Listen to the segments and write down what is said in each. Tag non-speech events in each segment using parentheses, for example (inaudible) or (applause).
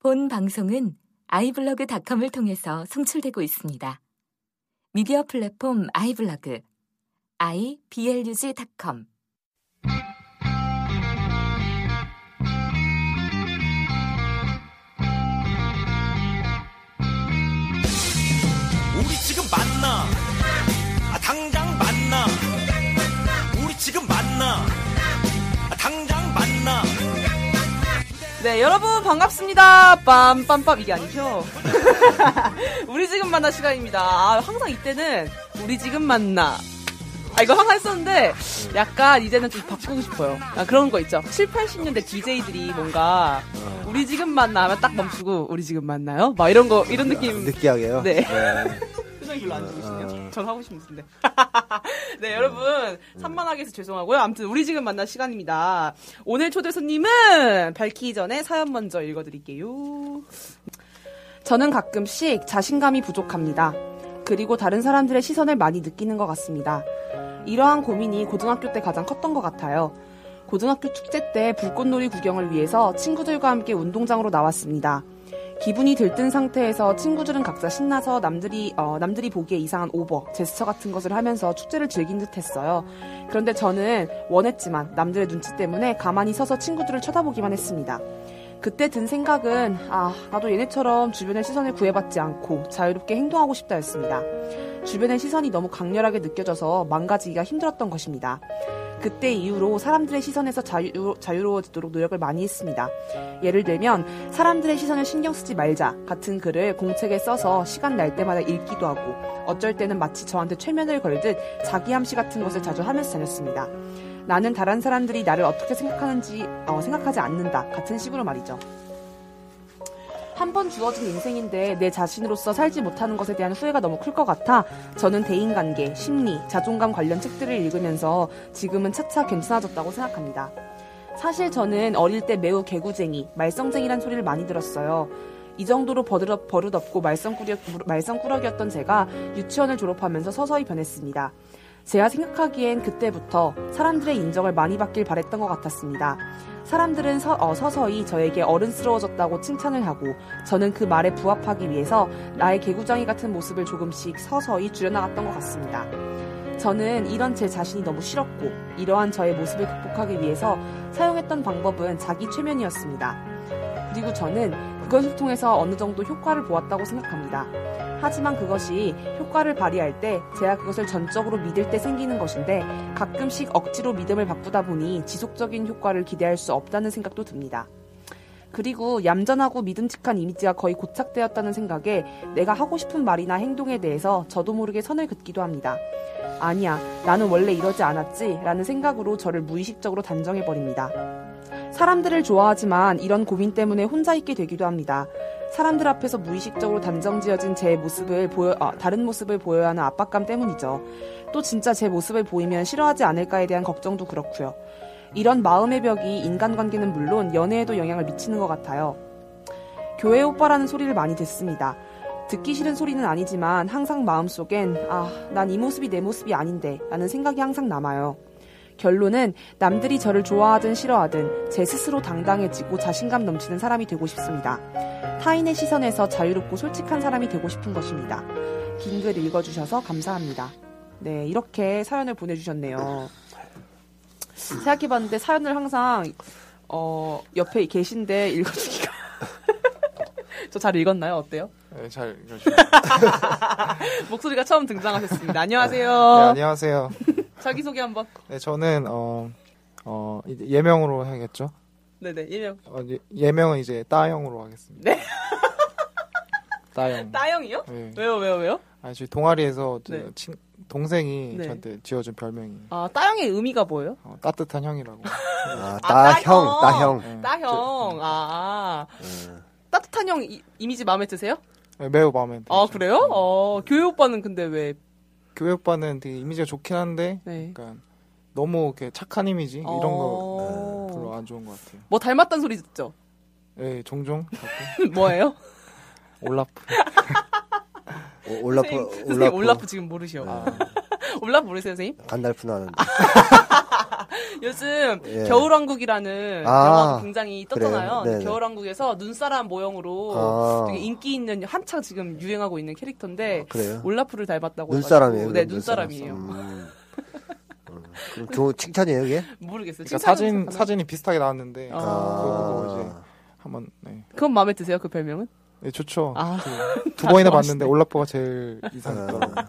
본 방송은 아이블로그닷컴을 통해서 송출되고 있습니다. 미디어 플랫폼 아이블로그 iblog.com 우리 지금 만나 네, 여러분 반갑습니다. 빰빰빰 이게 아니죠? (laughs) 우리 지금 만나 시간입니다. 아, 항상 이때는 우리 지금 만나. 아, 이거 항상 했었는데, 약간 이제는 좀 바꾸고 싶어요. 아, 그런 거 있죠. 7, 80년대 DJ들이 뭔가, 우리 지금 만나 하면 딱 멈추고, 우리 지금 만나요? 막 이런 거, 이런 느낌. 느끼하게요? 네. 표정이 별로 안 좋으시네요. 전 하고 싶은데. (laughs) 네, 여러분. 산만하게 해서 죄송하고요. 아무튼 우리 지금 만날 시간입니다. 오늘 초대 손님은 밝히기 전에 사연 먼저 읽어드릴게요. 저는 가끔씩 자신감이 부족합니다. 그리고 다른 사람들의 시선을 많이 느끼는 것 같습니다. 이러한 고민이 고등학교 때 가장 컸던 것 같아요. 고등학교 축제 때 불꽃놀이 구경을 위해서 친구들과 함께 운동장으로 나왔습니다. 기분이 들뜬 상태에서 친구들은 각자 신나서 남들이 어, 남들이 보기에 이상한 오버, 제스처 같은 것을 하면서 축제를 즐긴 듯했어요. 그런데 저는 원했지만 남들의 눈치 때문에 가만히 서서 친구들을 쳐다보기만 했습니다. 그때 든 생각은 아 나도 얘네처럼 주변의 시선을 구애받지 않고 자유롭게 행동하고 싶다였습니다. 주변의 시선이 너무 강렬하게 느껴져서 망가지기가 힘들었던 것입니다. 그때 이후로 사람들의 시선에서 자유, 자유로워지도록 노력을 많이 했습니다. 예를 들면 사람들의 시선을 신경 쓰지 말자 같은 글을 공책에 써서 시간 날 때마다 읽기도 하고 어쩔 때는 마치 저한테 최면을 걸듯 자기 암시 같은 것을 자주 하면서 다녔습니다. 나는 다른 사람들이 나를 어떻게 생각하는지 어, 생각하지 않는다 같은 식으로 말이죠. 한 번 주어진 인생인데 내 자신으로서 살지 못하는 것에 대한 후회가 너무 클 것 같아 저는 대인관계, 심리, 자존감 관련 책들을 읽으면서 지금은 차차 괜찮아졌다고 생각합니다. 사실 저는 어릴 때 매우 개구쟁이, 말썽쟁이란 소리를 많이 들었어요. 이 정도로 버릇, 버릇없고 말썽꾸러, 말썽꾸러기였던 제가 유치원을 졸업하면서 서서히 변했습니다. 제가 생각하기엔 그때부터 사람들의 인정을 많이 받길 바랬던 것 같았습니다. 사람들은 서, 어, 서서히 저에게 어른스러워졌다고 칭찬을 하고 저는 그 말에 부합하기 위해서 나의 개구장이 같은 모습을 조금씩 서서히 줄여나갔던 것 같습니다. 저는 이런 제 자신이 너무 싫었고 이러한 저의 모습을 극복하기 위해서 사용했던 방법은 자기 최면이었습니다. 그리고 저는 그것을 통해서 어느 정도 효과를 보았다고 생각합니다. 하지만 그것이 효과를 발휘할 때 제가 그것을 전적으로 믿을 때 생기는 것인데 가끔씩 억지로 믿음을 바꾸다 보니 지속적인 효과를 기대할 수 없다는 생각도 듭니다. 그리고 얌전하고 믿음직한 이미지가 거의 고착되었다는 생각에 내가 하고 싶은 말이나 행동에 대해서 저도 모르게 선을 긋기도 합니다. 아니야, 나는 원래 이러지 않았지 라는 생각으로 저를 무의식적으로 단정해버립니다. 사람들을 좋아하지만 이런 고민 때문에 혼자 있게 되기도 합니다. 사람들 앞에서 무의식적으로 단정지어진 제 모습을 보여, 아, 다른 모습을 보여야 하는 압박감 때문이죠. 또 진짜 제 모습을 보이면 싫어하지 않을까에 대한 걱정도 그렇고요. 이런 마음의 벽이 인간관계는 물론 연애에도 영향을 미치는 것 같아요. 교회 오빠라는 소리를 많이 듣습니다. 듣기 싫은 소리는 아니지만 항상 마음속엔 아, 난 이 모습이 내 모습이 아닌데 라는 생각이 항상 남아요. 결론은 남들이 저를 좋아하든 싫어하든 제 스스로 당당해지고 자신감 넘치는 사람이 되고 싶습니다. 타인의 시선에서 자유롭고 솔직한 사람이 되고 싶은 것입니다. 긴 글 읽어주셔서 감사합니다. 네, 이렇게 사연을 보내주셨네요. 생각해봤는데 사연을 항상 어, 옆에 계신데 읽어주기가 (laughs) 저 잘 읽었나요? 어때요? 네, 잘. (laughs) 목소리가 처음 등장하셨습니다. 안녕하세요. 네, 안녕하세요. 자기 소개 한번. 네, 저는, 어, 어, 이제 예명으로 해야겠죠? 네네, 예명. 어, 예- 예명은 이제 따영으로 하겠습니다. 네. (laughs) 따영. 따영이요? 네. 왜요, 왜요, 왜요? 아니, 저희 동아리에서 저 네. 친, 동생이 네. 저한테 지어준 별명이 아, 따영의 의미가 뭐예요? 어, 따뜻한 형이라고. (laughs) 아, 아, 따형, 따형. 따형. 네. 따형. 아, 음. 따뜻한 형 이, 이미지 마음에 드세요? 네, 매우 마음에 들어요. 아, 그래요? 어, 교회 오빠는 근데 왜, 교회 오빠는 되게 이미지가 좋긴 한데, 네. 약간 너무 이렇게 착한 이미지? 이런 거 어. 별로 안 좋은 것 같아요. 뭐 닮았단 소리 듣죠? 네, 종종. (laughs) 뭐예요? 올라프. 오- 올라프, 선생님, 선생님 올라프. 올라프 지금 모르셔. 아, (laughs) 올라프 모르세요, 선생님? 간달프 나는데. (laughs) (laughs) 요즘 예. 겨울왕국이라는 아, 영화가 굉장히 떴잖아요. 겨울왕국에서 눈사람 모형으로 아. 되게 인기 있는 한창 지금 유행하고 있는 캐릭터인데 그래요? 올라프를 닮았다고 눈사람이에요. 네, 눈사람이에요. 음. (laughs) 음. 그럼 좋은 칭찬이에요, 이게? 모르겠어요. 그러니까 사진. 사진이 비슷하게 나왔는데 아. 그거 보고 이제 한번 네. 그건 마음에 드세요? 그 별명은? 네, 좋죠. 아. 그두 번이나 멋있네. 봤는데 올라프가 제일 이상했더라고요.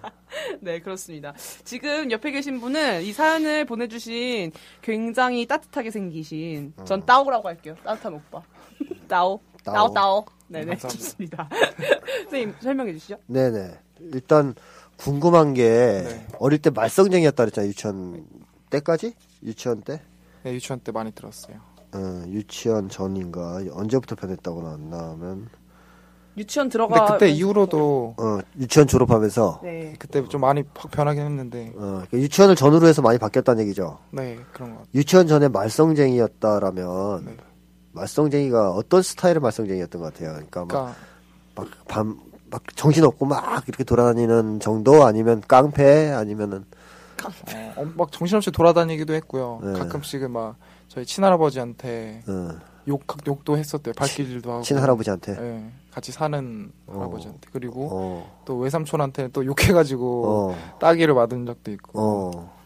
네, 그렇습니다. 지금 옆에 계신 분은 이 사연을 보내주신 굉장히 따뜻하게 생기신 전 따오라고 할게요. 따뜻한 오빠. (laughs) 따오. 따오, 따오. 네네, 감사합니다. 좋습니다. (laughs) 선생님, 설명해 주시죠. 네네. 일단 궁금한 게 네. 어릴 때 말썽쟁이였다 그랬잖아요. 유치원 때까지? 유치원 때? 네, 유치원 때 많이 들었어요. 어, 유치원 전인가 언제부터 변했다고 나면 유치원 근데 들어가. 그때 이후로도 어, 유치원 졸업하면서 네. 그때 좀 많이 확 변하긴 했는데 어, 그러니까 유치원을 전후로 해서 많이 바뀌었다는 얘기죠. 네 그런 것 같아요. 유치원 전에 말썽쟁이였다라면 네. 말썽쟁이가 어떤 스타일의 말썽쟁이였던 것 같아요. 그러니까 그러니까 막밤막 정신 없고 막 이렇게 돌아다니는 정도 아니면 깡패 아니면은 어, 어, 막 정신없이 돌아다니기도 했고요. 네. 가끔씩은 막 저희 친할아버지한테 어, 욕 욕도 했었대요. 발길질도 하고. 친할아버지한테 네, 같이 사는 어. 할아버지한테 그리고 어, 또 외삼촌한테 또 욕해가지고 어, 따기를 맞은 적도 있고 어,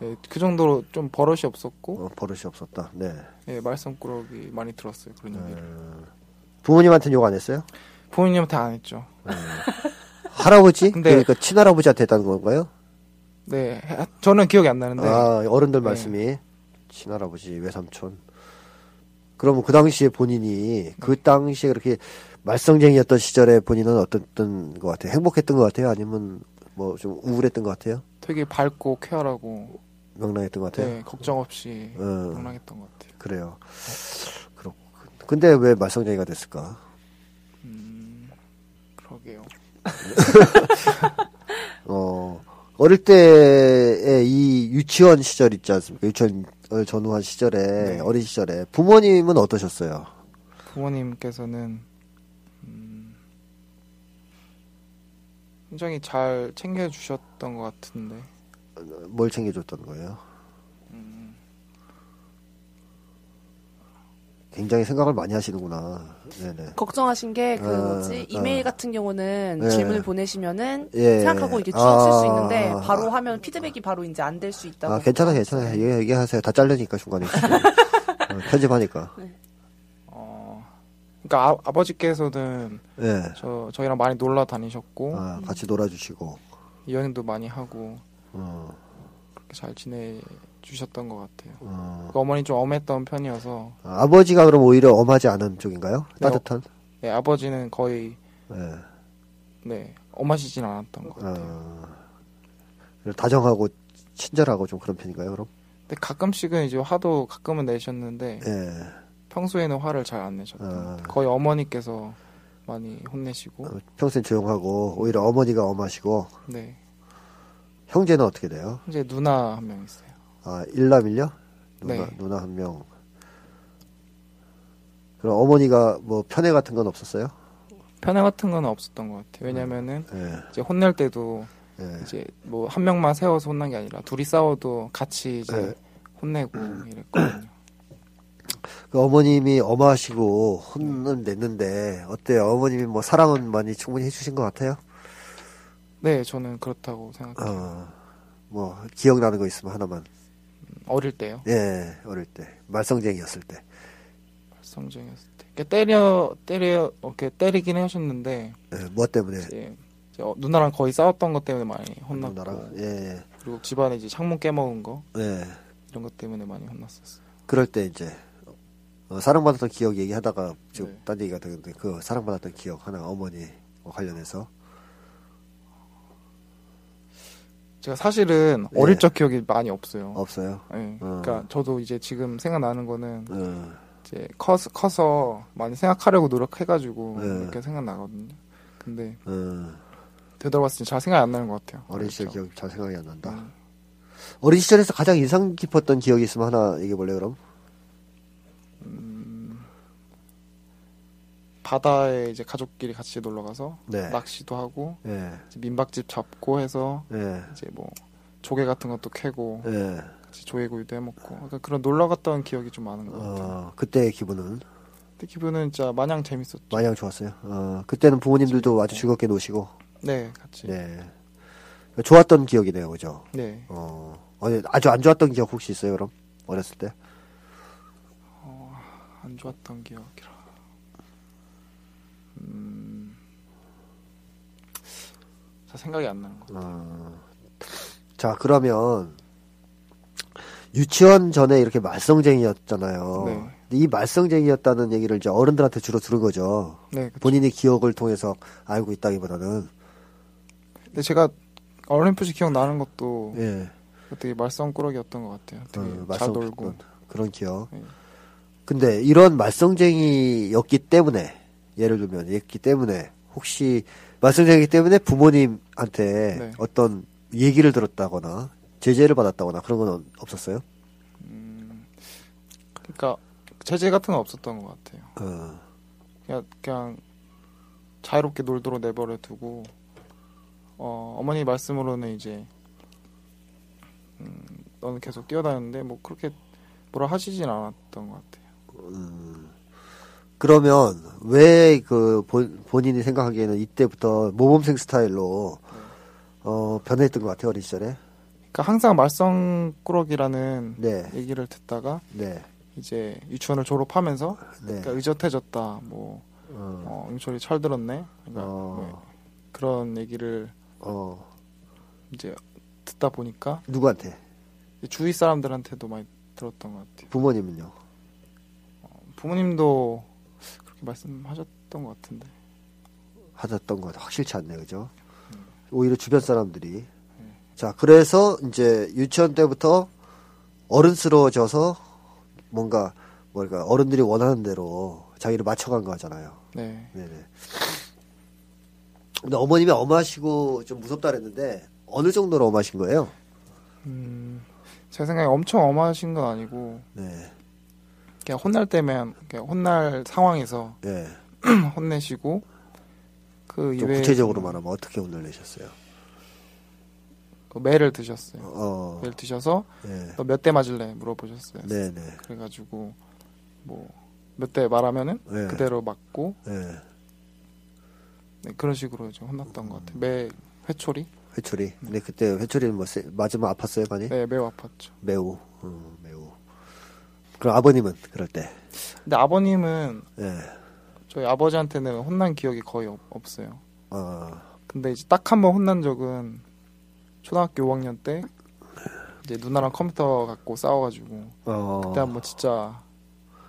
네, 그 정도로 좀 버릇이 없었고 어, 버릇이 없었다. 네. 예, 말썽꾸러기 많이 들었어요 그런 얘기를 부모님한테는 욕 안 했어요? 부모님한테 안 했죠 할아버지? 근데- 그러니까 친할아버지한테 했다는 건가요? 네 해- 저는 기억이 안 나는데 아, 어른들 네. 말씀이 친할아버지, 외삼촌. 그러면 그 당시에 본인이 그 네. 당시에 그렇게 말썽쟁이였던 시절에 본인은 어떻던 것 같아요? 행복했던 것 같아요? 아니면 뭐 좀 우울했던 것 같아요? 되게 밝고 쾌활하고 명랑했던 것 같아요? 네, 걱정 없이 어. 명랑했던 것 같아요 그래요. 그렇고. 근데 왜 말썽쟁이가 됐을까? 음, 그러게요 (laughs) 어, 어릴 때의 이 유치원 시절 있지 않습니까? 유치원 전후한 시절에, 네. 어린 시절에. 부모님은 어떠셨어요? 부모님께서는 음, 굉장히 잘 챙겨주셨던 것 같은데 뭘 챙겨줬던 거예요? 굉장히 생각을 많이 하시는구나. 네네. 걱정하신 게그 어, 뭐지 어. 이메일 같은 경우는 네. 질문을 보내시면은 예. 생각하고 이게 추적 쓸수 아. 있는데 바로 하면 피드백이 바로 이제 안 될 수 있다고. 아, 괜찮아, 괜찮아. 얘기, 얘기하세요. 다 잘리니까 중간에. (laughs) 어, 편집하니까. 어, 그러니까 아, 아버지께서는 예. 저 저희랑 많이 놀러 다니셨고 아, 같이 놀아주시고. 여행도 많이 하고 어, 그렇게 잘 지내 주셨던 것 같아요. 어. 그 어머니 좀 엄했던 편이어서 아, 아버지가 그럼 오히려 엄하지 않은 쪽인가요? 네, 따뜻한? 네, 아버지는 거의 예. 네 엄하시진 않았던 것 같아요. 어, 다정하고 친절하고 좀 그런 편인가요, 그럼? 근데 가끔씩은 이제 화도 가끔은 내셨는데 예. 평소에는 화를 잘 안 내셨던 것 아. 거의 어머니께서 많이 혼내시고 어, 평소엔 조용하고, 오히려 어머니가 엄하시고, 네 형제는 어떻게 돼요? 이제 누나 한 명 있어요. 아, 일남일녀? 누나, 네. 누나 한 명. 그럼 어머니가 뭐 편애 같은 건 없었어요? 편애 같은 건 없었던 것 같아요. 왜냐면은 예. 이제 혼낼 때도 예. 이제 뭐 한 명만 세워서 혼난 게 아니라 둘이 싸워도 같이 이제 네. 혼내고 이랬거든요. (clears throat) 그 어머님이 엄하시고 혼은 냈는데 어때요? 어머님이 뭐 사랑은 많이 충분히 해주신 것 같아요? 네, 저는 그렇다고 생각해요. 어, 뭐 기억나는 거 있으면 하나만. 어릴 때요. 예, 어릴 때 말썽쟁이였을 때. 발성쟁이었을 때. 이렇게 때려 때려 이렇게 때리긴 하셨는데 예, 뭐 때문에? 이제 이제 어, 누나랑 거의 싸웠던 것 때문에 많이 혼났고 누나랑 예, 그리고 집안에 이제 창문 깨먹은 거 예. 이런 것 때문에 많이 혼났었어요. 그럴 때 이제 어, 사랑받았던 기억 얘기하다가 지금 네. 딴 얘기가 되는데 그 사랑받았던 기억 하나 어머니 관련해서 제가 사실은 네. 어릴 적 기억이 많이 없어요. 없어요. 네. 어. 그러니까 저도 이제 지금 생각나는 거는 어, 이제 커, 커서 많이 생각하려고 노력해가지고 네. 이렇게 생각나거든요. 근데 어, 되돌아봤을 때 잘 생각이 안 나는 것 같아요. 어린 시절 그렇죠. 기억 잘 생각이 안 난다. 음. 어린 시절에서 가장 인상 깊었던 기억이 있으면 하나 얘기해 볼래요, 그럼? 바다에 이제 가족끼리 같이 놀러 가서 네. 낚시도 하고 예, 이제 민박집 잡고 해서 예, 이제 뭐 조개 같은 것도 캐고 예. 같이 조개구이도 해먹고 그러니까 그런 놀러 갔던 기억이 좀 많은 것 같아요. 어, 그때의 기분은 그때 기분은 진짜 마냥 재밌었죠. 마냥 좋았어요. 어, 그때는 부모님들도 아주 즐겁게 노시고, 네, 같이. 네. 네. 좋았던 기억이네요, 그죠? 네. 어, 아주 안 좋았던 기억 혹시 있어요, 그럼? 어렸을 때? 안 좋았던 기억이라. 음, 잘 생각이 안 나는 거. 어, 자, 그러면, 유치원 전에 이렇게 말썽쟁이였잖아요. 네. 이 말썽쟁이였다는 얘기를 이제 어른들한테 주로 들은 거죠. 네, 그쵸. 본인의 기억을 통해서 알고 있다기보다는. 근데 제가 어렴풋이 기억나는 것도 예. 되게 말썽꾸러기였던 것 같아요. 되게 어, 잘 말썽- 놀고. 그런, 기억. 네. 근데 이런 말썽쟁이였기 때문에 예를 들면 였기 때문에 혹시 말썽쟁이 때문에 부모님한테 네. 어떤 얘기를 들었다거나 제재를 받았다거나 그런 건 없었어요? 그러니까 제재 같은 건 없었던 것 같아요. 어, 그냥, 그냥 자유롭게 놀도록 내버려 두고 어, 어머니 말씀으로는 이제 음, 너는 계속 뛰어다녔는데 뭐 그렇게 뭐라 하시진 않았던 것 같아요. 그러면 왜 그 본인이 생각하기에는 이때부터 모범생 스타일로 어, 변했던 것 같아요 어린 시절에? 그러니까 항상 말썽꾸러기라는 네, 얘기를 듣다가 네, 이제 유치원을 졸업하면서 네. 그러니까 의젓해졌다 뭐 어, 어, 응철이 철들었네 그러니까 어. 네. 그런 얘기를 어, 이제 듣다 보니까 누구한테? 주위 사람들한테도 많이 들었던 것 같아요. 부모님은요? 부모님도 그렇게 말씀하셨던 것 같은데. 하셨던 것 확실치 않네, 그죠? 오히려 주변 사람들이. 자, 그래서 이제 유치원 때부터 어른스러워져서 뭔가, 뭘까, 어른들이 원하는 대로 자기를 맞춰간 거잖아요. 네. 네네. 근데 어머님이 엄하시고 좀 무섭다 그랬는데, 어느 정도로 엄하신 거예요? 음, 제 생각에 엄청 엄하신 건 아니고 네. 그냥 혼날 때면 그냥 혼날 상황에서 예. (clears throat) 혼내시고 그 좀 이외에 구체적으로 말하면 어떻게 혼을 내셨어요? 그 매를 드셨어요. 어, 매를 드셔서 예. 너 몇 대 맞을래 물어보셨어요. 네네. 그래가지고 뭐 몇 대 말하면은 네. 그대로 맞고 예. 네, 그런 식으로 좀 혼났던 것 같아요. 매 회초리? 회초리. 근데 그때 회초리는 뭐, 세- 맞으면 아팠어요, 많이? 네, 매우 아팠죠. 매우, 음, 매우. 그럼 아버님은 그럴 때, 근데 아버님은 예, 저희 아버지한테는 혼난 기억이 거의 없, 없어요. 어, 근데 이제 딱 한 번 혼난 적은 초등학교 5학년 때 이제 누나랑 컴퓨터 갖고 싸워가지고 어, 그때 한번 진짜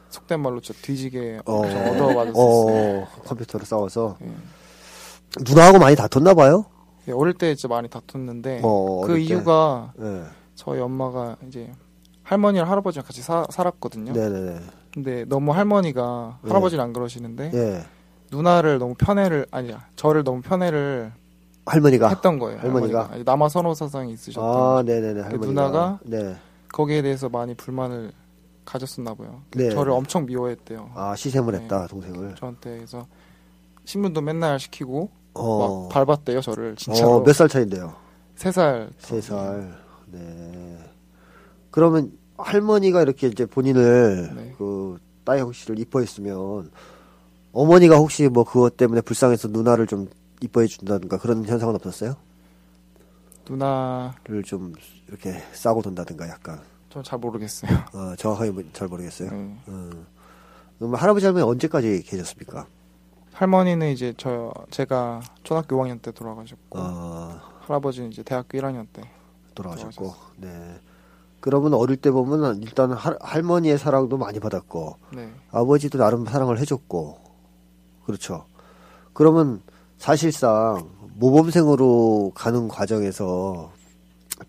속된 말로 진짜 뒤지게 어, 엄청 얻어맞았었어요. 어, 컴퓨터로 싸워서 예. 누나하고 많이 다퉜나 봐요. 예, 어릴 때 진짜 많이 다퉜는데 어, 그. 이유가 예, 저희 엄마가 이제 할머니랑 할아버지랑 같이 사- 살았거든요. 네네네. 근데 너무 할머니가 네. 할아버지는 안 그러시는데 예, 누나를 너무 편애를 아니야 저를 너무 편애를 할머니가. 했던 거예요. 할머니가? 아니, 남아 선호 사상이 있으셨던 아. 네네네. 할머니가. 누나가 네. 거기에 대해서 많이 불만을 가졌었나 봐요. 네. 저를 엄청 미워했대요. 아, 시샘을 네. 했다, 동생을. 저한테 그래서 신문도 맨날 시키고 어, 막 밟았대요 저를 진짜로. 어, 몇살 차인데요? 세 살. 세 살. 네. 그러면 할머니가 이렇게 이제 본인을 네. 그 따영 씨를 이뻐했으면 어머니가 혹시 뭐 그것 때문에 불쌍해서 누나를 좀 이뻐해 준다든가 그런 현상은 없었어요? 누나 를 좀 이렇게 싸고 돈다든가 약간 저 잘 모르겠어요. 어, 정확하게 뭐- 잘 모르겠어요. 네. 음. 그럼 할아버지 할머니 언제까지 계셨습니까? 할머니는 이제 저 제가 초등학교 5학년 때 돌아가셨고 어, 할아버지는 이제 대학교 1학년 때. 돌아가셨고, 네. 그러면 어릴 때 보면 일단 할, 할머니의 사랑도 많이 받았고, 네. 아버지도 나름 사랑을 해줬고, 그렇죠. 그러면 사실상 모범생으로 가는 과정에서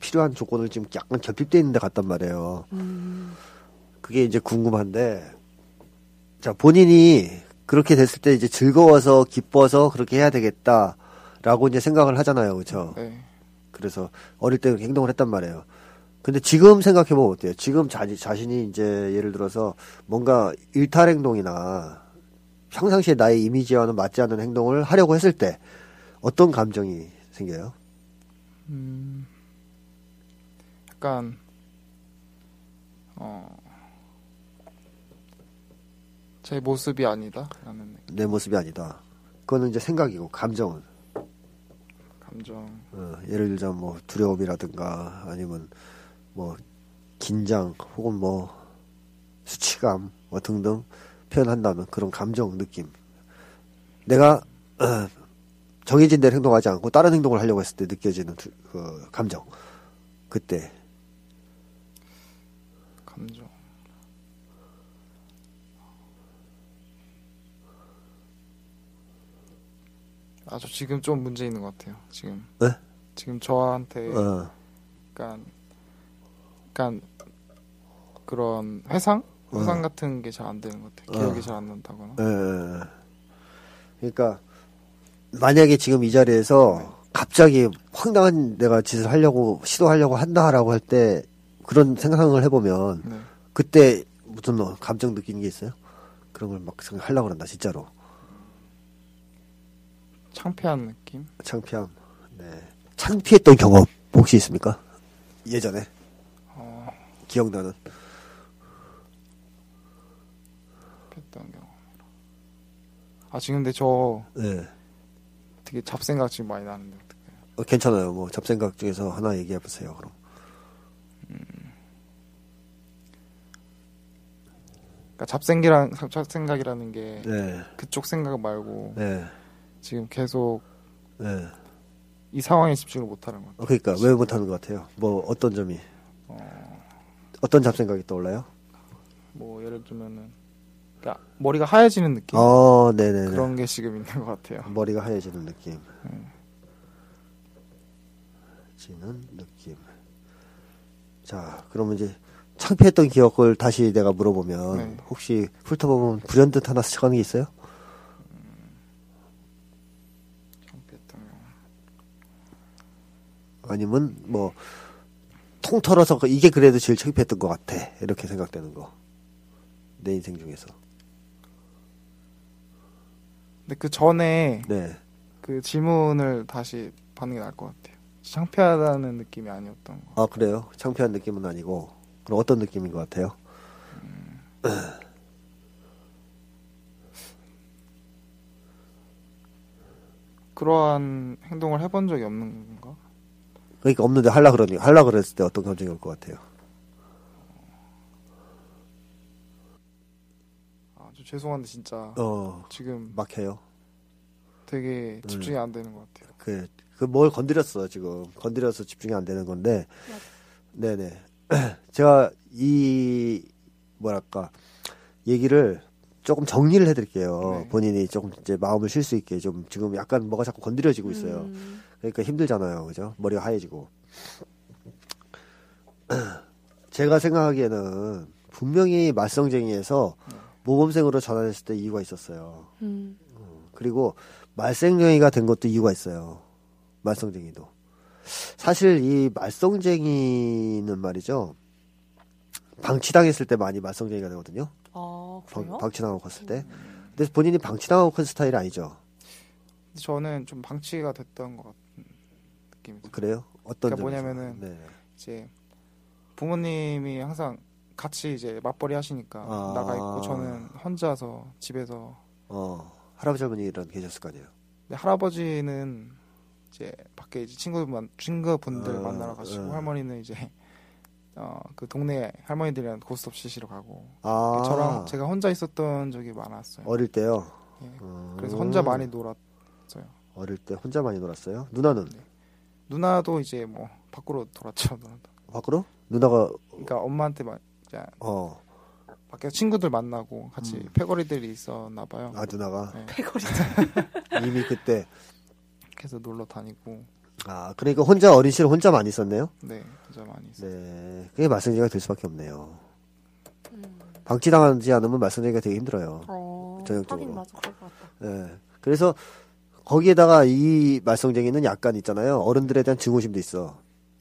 필요한 조건을 지금 약간 결핍되어 있는 데 같단 말이에요. 그게 이제 궁금한데, 자, 본인이 그렇게 됐을 때 이제 즐거워서 기뻐서 그렇게 해야 되겠다라고 이제 생각을 하잖아요. 그렇죠? 네. 그래서 어릴 때 행동을 했단 말이에요. 근데 지금 생각해보면 어때요? 지금 자, 자신이 이제 예를 들어서 뭔가 일탈 행동이나 평상시에 나의 이미지와는 맞지 않는 행동을 하려고 했을 때 어떤 감정이 생겨요? 음, 약간 어, 제 모습이 아니다라는 느낌. 내 모습이 아니다. 그거는 이제 생각이고 감정은 감정. 어, 예를 들자면 뭐 두려움이라든가 아니면 뭐 긴장 혹은 뭐 수치감 뭐 등등 표현한다면 그런 감정 느낌 내가 어, 정해진 대로 행동하지 않고 다른 행동을 하려고 했을 때 느껴지는 두- 그 감정 그때 감정. 아, 저 지금 좀 문제 있는 것 같아요. 지금. 네? 지금 저한테 어, 약간, 약간 그런 회상? 회상 같은 게 잘 안 되는 것 같아요. 기억이 어. 잘안 난다거나. 예, 예. 그러니까 만약에 지금 이 자리에서 갑자기 황당한 내가 짓을 하려고 시도하려고 한다라고 할 때 그런 생각을 해보면 네. 그때 무슨 뭐 감정 느끼는 게 있어요? 그런 걸막 하려고 그런다 진짜로 창피한 느낌? 창피함 네 창피했던 경험 혹시 있습니까? 예전에 어, 기억나는 했던 경험. 아, 지금 근데 저 네 되게 잡생각 지금 많이 나는데 어떡해요. 어, 괜찮아요 뭐 잡생각 중에서 하나 얘기해 보세요 그럼 그러니까 잡생기랑 잡생각이라는 게 네 그쪽 생각 말고 네, 지금 계속 네. 이 상황에 집중을 못하는 것 같아요. 어, 그러니까 왜 못하는 것 같아요? 뭐 어떤 점이 어 떤 잡생각이 떠올라요? 뭐 예를 들면은 그러니까 머리가 하얘지는 느낌 어, 네네네. 그런 게 지금 있는 것 같아요. 머리가 하얘지는 느낌. 지는 느낌. 자, 그러면 이제 창피했던 기억을 다시 내가 물어보면 네. 혹시 훑어보면 불현듯 하나 스쳐가는 게 있어요? 창피했던 경험. 아니면 뭐 통털어서 그 이게 그래도 제일 창피했던 것 같아 이렇게 생각되는 거. 내 인생 중에서. 근데 그 전에 네. 그 질문을 다시 받는 게 나을 것 같아요. 창피하다는 느낌이 아니었던 거. 아 그래요? 창피한 느낌은 아니고 그럼 어떤 느낌인 것 같아요? 그러한 행동을 해본 적이 없는 건가? 그러니까 없는데 할라 그러니 할라 그랬을 때 어떤 감정이 올 것 같아요? 아, 저 죄송한데 진짜 어 지금 막혀요. 되게 집중이 안 되는 것 같아요. 그 그 뭘 건드렸어 지금 건드려서 집중이 안 되는 건데 네네 (clears throat) 제가 이 뭐랄까 얘기를 조금 정리를 해드릴게요 네. 본인이 조금 이제 마음을 쉴 수 있게 좀 지금 약간 뭐가 자꾸 건드려지고 있어요 음. 그러니까 힘들잖아요 그죠 머리가 하얘지고 (clears throat) 제가 생각하기에는 분명히 말썽쟁이에서 모범생으로 전환했을 때 이유가 있었어요 음. 그리고 말썽쟁이가 된 것도 이유가 있어요. 말썽쟁이도. 사실 이 말썽쟁이는 말이죠. 방치당했을 때 많이 말썽쟁이가 되거든요. 아, 방, 그래요? 방치당하고 컸을 때. 근데 본인이 방치당하고 큰 스타일이 아니죠. 저는 좀 방치가 됐던 것 같은 느낌이 들어요. 그래요? 어떤 그러니까 점에서? 뭐냐면은 네. 이제 부모님이 항상 같이 이제 맞벌이 하시니까 아. 나가 있고 저는 혼자서 집에서 어, 할아버지 할머니랑 계셨을 거 아니에요. 근데 할아버지는 이제 밖에 이제 친구들 만 친구분들 어, 만나러 가시고 어. 할머니는 이제 (laughs) 어 그 동네 할머니들이랑 고스톱 치시러 가고 아, 저랑 제가 혼자 있었던 적이 많았어요. 어릴 때요. 예. 음, 그래서 혼자 많이 놀았어요. 어릴 때 혼자 많이 놀았어요. 누나는 누나도 이제 뭐 밖으로 돌았죠. 누나도. 밖으로? 누나가 그러니까 엄마한테 막 이제 어, 밖에 친구들 만나고 같이 음. 패거리들이 있었나 봐요. 아 누나가 네. 패거리. (laughs) 이미 그때 그래서 놀러 다니고 아 그러니까 혼자 어린 시절 혼자 많이 있었네요. 네 혼자 많이 있어요. 네, 그게 말썽쟁이가 될 수밖에 없네요. 방치당하지 않으면 말썽쟁이가 되게 힘들어요. 어, 전형적으로. 하긴 맞아. 그럴 것 같다. 네, 그래서 거기에다가 이 말썽쟁이는 약간 있잖아요. 어른들에 대한 증오심도 있어.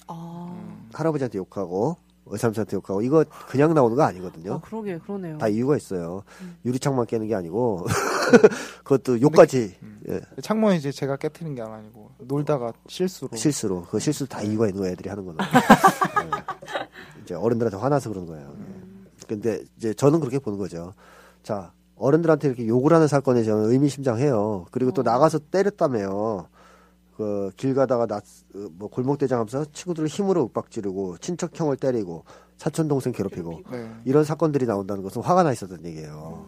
아, 음. 할아버지한테 욕하고 의삼촌한테 욕하고 이거 그냥 나오는 거 아니거든요. 아 그러게 그러네요. 다 이유가 있어요. 유리창만 깨는 게 아니고 (laughs) 그것도 욕까지 예, 창문 이제 제가 깨트린 게 아니고 놀다가 실수로 실수로 그 실수 다 이유가 있는 거예요. 애들이 하는 거는 (laughs) 예. 이제 어른들한테 화나서 그런 거예요. 예. 근데 이제 저는 그렇게 보는 거죠. 자, 어른들한테 이렇게 욕을 하는 사건에 저는 의미심장해요. 그리고 또 어. 나가서 때렸다며요. 그 길 가다가 나뭐 골목대장 하면서 친구들을 힘으로 윽박지르고 친척형을 때리고 사촌 동생 괴롭히고 네. 이런 사건들이 나온다는 것은 화가 나 있었던 얘기예요.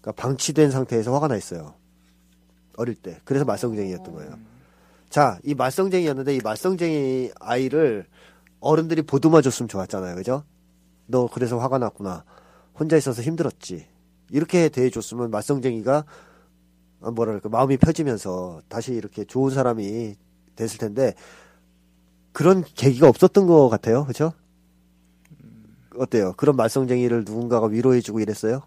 그러니까 방치된 상태에서 화가 나 있어요. 어릴 때. 그래서 말썽쟁이였던 거예요. 자, 이 말썽쟁이였는데 이 말썽쟁이 아이를 어른들이 보듬어 줬으면 좋았잖아요. 그죠? 너 그래서 화가 났구나. 혼자 있어서 힘들었지. 이렇게 대해 줬으면 말썽쟁이가 아, 뭐랄까 마음이 펴지면서 다시 이렇게 좋은 사람이 됐을 텐데 그런 계기가 없었던 것 같아요. 그죠? 어때요? 그런 말썽쟁이를 누군가가 위로해주고 이랬어요?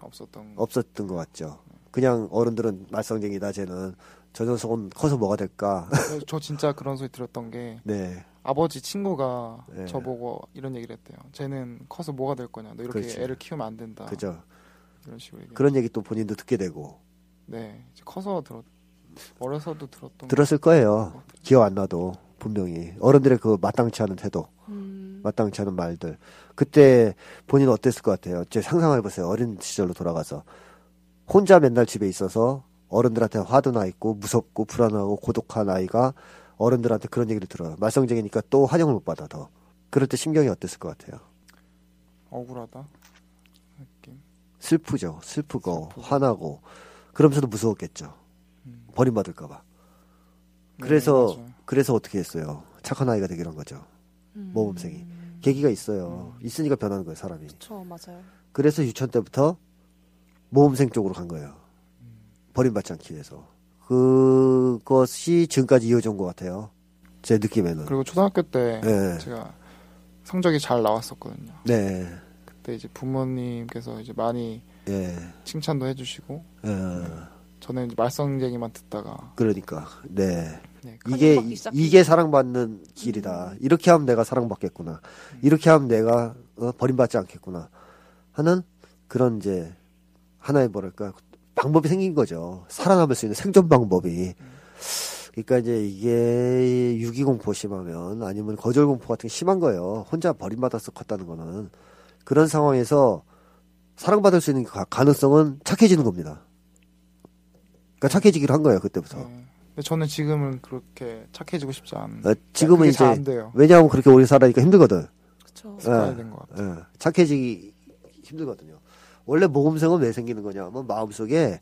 없었던 거. 없었던 것 같죠. 그냥 어른들은 말썽쟁이다. 쟤는 저 녀석은 커서 뭐가 될까? 저 진짜 그런 소리 들었던 게 네, 아버지 친구가 네. 저보고 이런 얘기를 했대요. 쟤는 커서 뭐가 될 거냐. 너 이렇게 그렇지. 애를 키우면 안 된다. 그죠. 이런 식으로 얘기. 그런 얘기 또 본인도 듣게 되고 네. 이제 커서 들었. 어려서도 들었던. 들었을 거예요. 기억 안 나도 분명히 어른들의 그 마땅치 않은 태도, 음. 마땅치 않은 말들. 그때 본인 어땠을 것 같아요? 제 상상해 보세요. 어린 시절로 돌아가서 혼자 맨날 집에 있어서 어른들한테 화도 나 있고 무섭고 불안하고 고독한 아이가 어른들한테 그런 얘기를 들어요. 말썽쟁이니까 또 환영을 못 받아 더. 그럴 때 심경이 어땠을 것 같아요? 억울하다. 느낌. 슬프죠. 슬프고 슬프고. 화나고 그러면서도 무서웠겠죠. 음. 버림받을까봐. 네, 그래서 맞아요. 그래서 어떻게 했어요? 착한 아이가 되기로 한 거죠. 음. 모범생이. 계기가 있어요. 있으니까 변하는 거예요, 사람이. 그쵸, 맞아요. 그래서 유치원 때부터 모범생 쪽으로 간 거예요. 버림받지 않기 위해서. 그것이 지금까지 이어져 온 것 같아요. 제 느낌에는. 그리고 초등학교 때 네. 제가 성적이 잘 나왔었거든요. 네. 그때 이제 부모님께서 이제 많이 예. 칭찬도 해주시고 어, 저는 이제 말썽쟁이만 듣다가 그러니까. 네. 네, 이게. 이게 사랑받는 길이다. 이렇게 하면 내가 사랑받겠구나. 이렇게 하면 내가 어, 버림받지 않겠구나. 하는 그런 이제 하나의 뭐랄까 방법이 생긴 거죠. 살아남을 수 있는 생존 방법이. 그러니까 이제 이게 유기공포 심하면 아니면 거절공포 같은 게 심한 거예요. 혼자 버림받아서 컸다는 거는 그런 상황에서 사랑받을 수 있는 가- 가능성은 착해지는 겁니다. 그러니까 착해지기로 한 거예요 그때부터. 네. 근데 저는 지금은 그렇게 착해지고 싶지 않은. 어, 지금은 그게 이제. 왜냐하면 그렇게 오래 살아니까 힘들거든. 그쵸. 습관이 예. 된것 같아요. 예, 착해지기 힘들거든요. 원래 모범생은 왜 생기는 거냐면 마음속에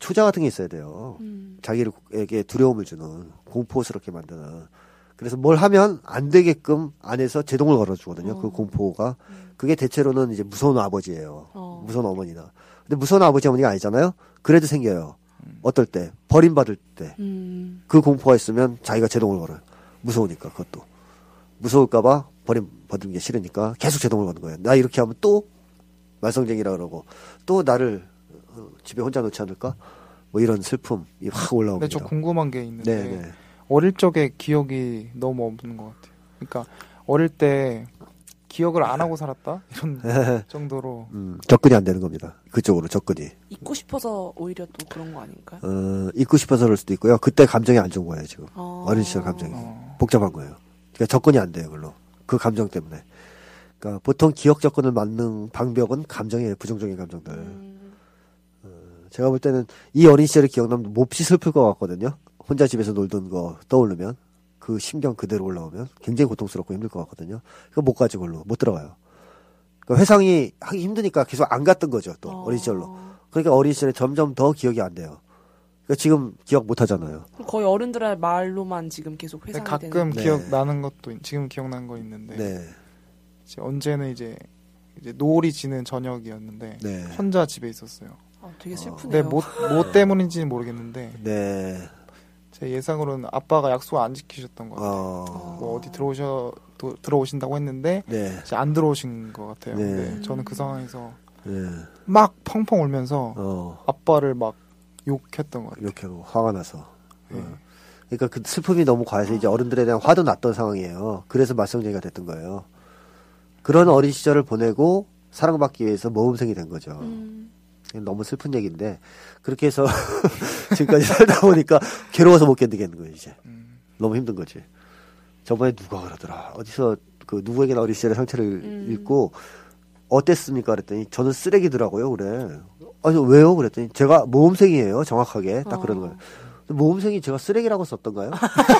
초자 같은 게 있어야 돼요. 음. 자기에게 두려움을 주는 공포스럽게 만드는. 그래서 뭘 하면 안 되게끔 안에서 제동을 걸어주거든요. 그 어. 공포가. 그게 대체로는 이제 무서운 아버지예요. 어. 무서운 어머니나. 근데 무서운 아버지 어머니가 아니잖아요. 그래도 생겨요. 어떨 때 버림받을 때 음. 그 공포가 있으면 자기가 제동을 걸어요. 무서우니까 그것도. 무서울까봐 버림 받는 게 싫으니까 계속 제동을 거는 거예요. 나 이렇게 하면 또 말썽쟁이라 그러고 또 나를 어, 집에 혼자 놓지 않을까? 뭐 이런 슬픔이 확 올라옵니다. 저 궁금한 게 있는데 네, 네. 어릴 적에 기억이 너무 없는 것 같아요. 그러니까 어릴 때 기억을 안 하고 살았다 이런 (laughs) 정도로 음, 접근이 안 되는 겁니다. 그쪽으로 접근이. 잊고 싶어서 오히려 또 그런 거 아닐까요? 어, 잊고 싶어서 그럴 수도 있고요. 그때 감정이 안 좋은 거예요, 지금. 어. 어린 시절 감정이. 어. 복잡한 거예요. 그러니까 접근이 안 돼요, 그걸로. 그 감정 때문에. 그러니까 보통 기억 접근을 막는 방법은 감정이에요, 부정적인 감정들. 음. 제가 볼 때는 이 어린 시절이 기억나면 몹시 슬플 것 같거든요. 혼자 집에서 놀던 거 떠오르면 그 심경 그대로 올라오면 굉장히 고통스럽고 힘들 것 같거든요. 그거 못 가지 걸로 못 들어가요. 그러니까 회상이 하기 힘드니까 계속 안 갔던 거죠. 또 어. 어. 린 시절로. 그러니까 어린 시절에 점점 더 기억이 안 돼요. 그러니까 지금 기억 못 하잖아요. 거의 어른들의 말로만 지금 계속 회상이 가끔 되는. 네. 기억 나는 것도 있- 지금 기억난 거 있는데 네, 이제 언제는 이제 이제 노을이 지는 저녁이었는데 네, 혼자 집에 있었어요. 아, 되게 근데 슬프네요. 뭐, 뭐 때문인지는 모르겠는데 네. 제 예상으로는 아빠가 약속 안 지키셨던 것 같아요. 어, 뭐 어디 들어오셔 도- 들어오신다고 했는데 네, 이제 안 들어오신 것 같아요. 네. 근데 저는 그 상황에서 네. 막 펑펑 울면서 어, 아빠를 막 욕했던 것 같아요. 이렇게 하고 화가 나서. 네. 어. 그러니까 그 슬픔이 너무 과해서 이제 어른들에 대한 화도 났던 상황이에요. 그래서 말썽쟁이가 됐던 거예요. 그런 어린 시절을 보내고 사랑받기 위해서 모범생이 된 거죠. 음. 너무 슬픈 얘기인데 그렇게 해서 (laughs) 지금까지 살다 보니까 괴로워서 못 견디겠는 거예요 이제 음. 너무 힘든 거지 저번에 누가 그러더라 어디서 그 누구에게나 어린 시절의 상처를 음. 읽고 어땠습니까? 그랬더니 저는 쓰레기더라고요. 그래. 아니 왜요? 그랬더니 제가 모범생이에요. 정확하게 딱 그러는 거예요. 모범생이 제가 쓰레기라고 썼던가요?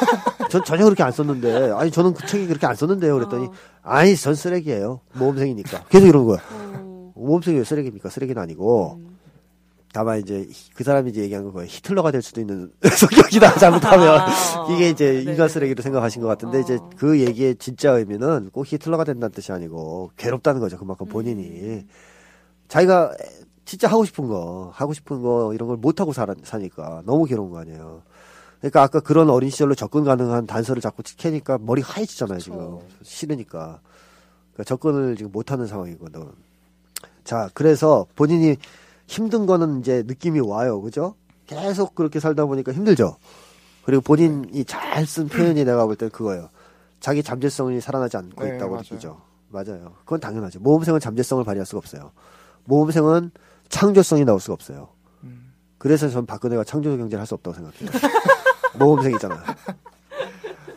(laughs) 전 전혀 그렇게 안 썼는데 아니 저는 그 책이 그렇게 안 썼는데요. 그랬더니 아니 전 쓰레기예요. 모범생이니까 계속 이러는 거야. 어. 모범생이 왜 쓰레기입니까? 쓰레기는 아니고 다만 이제 그 사람이 이제 얘기한 거예요. 히틀러가 될 수도 있는 (laughs) 성격이다 잘못하면 아, (laughs) 이게 이제 네네. 인간 쓰레기로 생각하신 것 같은데 어. 이제 그 얘기의 진짜 의미는 꼭 히틀러가 된다는 뜻이 아니고 괴롭다는 거죠. 그만큼 본인이 자기가 진짜 하고 싶은 거 하고 싶은 거 이런 걸 못 하고 사니까 너무 괴로운 거 아니에요. 그러니까 아까 그런 어린 시절로 접근 가능한 단서를 자꾸 캐니까 머리 하얘지잖아요 지금 싫으니까 그러니까 접근을 지금 못하는 상황이거든. 자 그래서 본인이 힘든 거는 이제 느낌이 와요, 그죠? 계속 그렇게 살다 보니까 힘들죠. 그리고 본인이 잘 쓴 표현이 내가 볼땐 그거예요. 자기 잠재성이 살아나지 않고 네, 있다고 맞아요. 느끼죠. 맞아요. 그건 당연하죠. 모범생은 잠재성을 발휘할 수가 없어요. 모범생은 창조성이 나올 수가 없어요. 음. 그래서 전 박근혜가 창조 경제를 할 수 없다고 생각해요. (laughs) 모범생이잖아.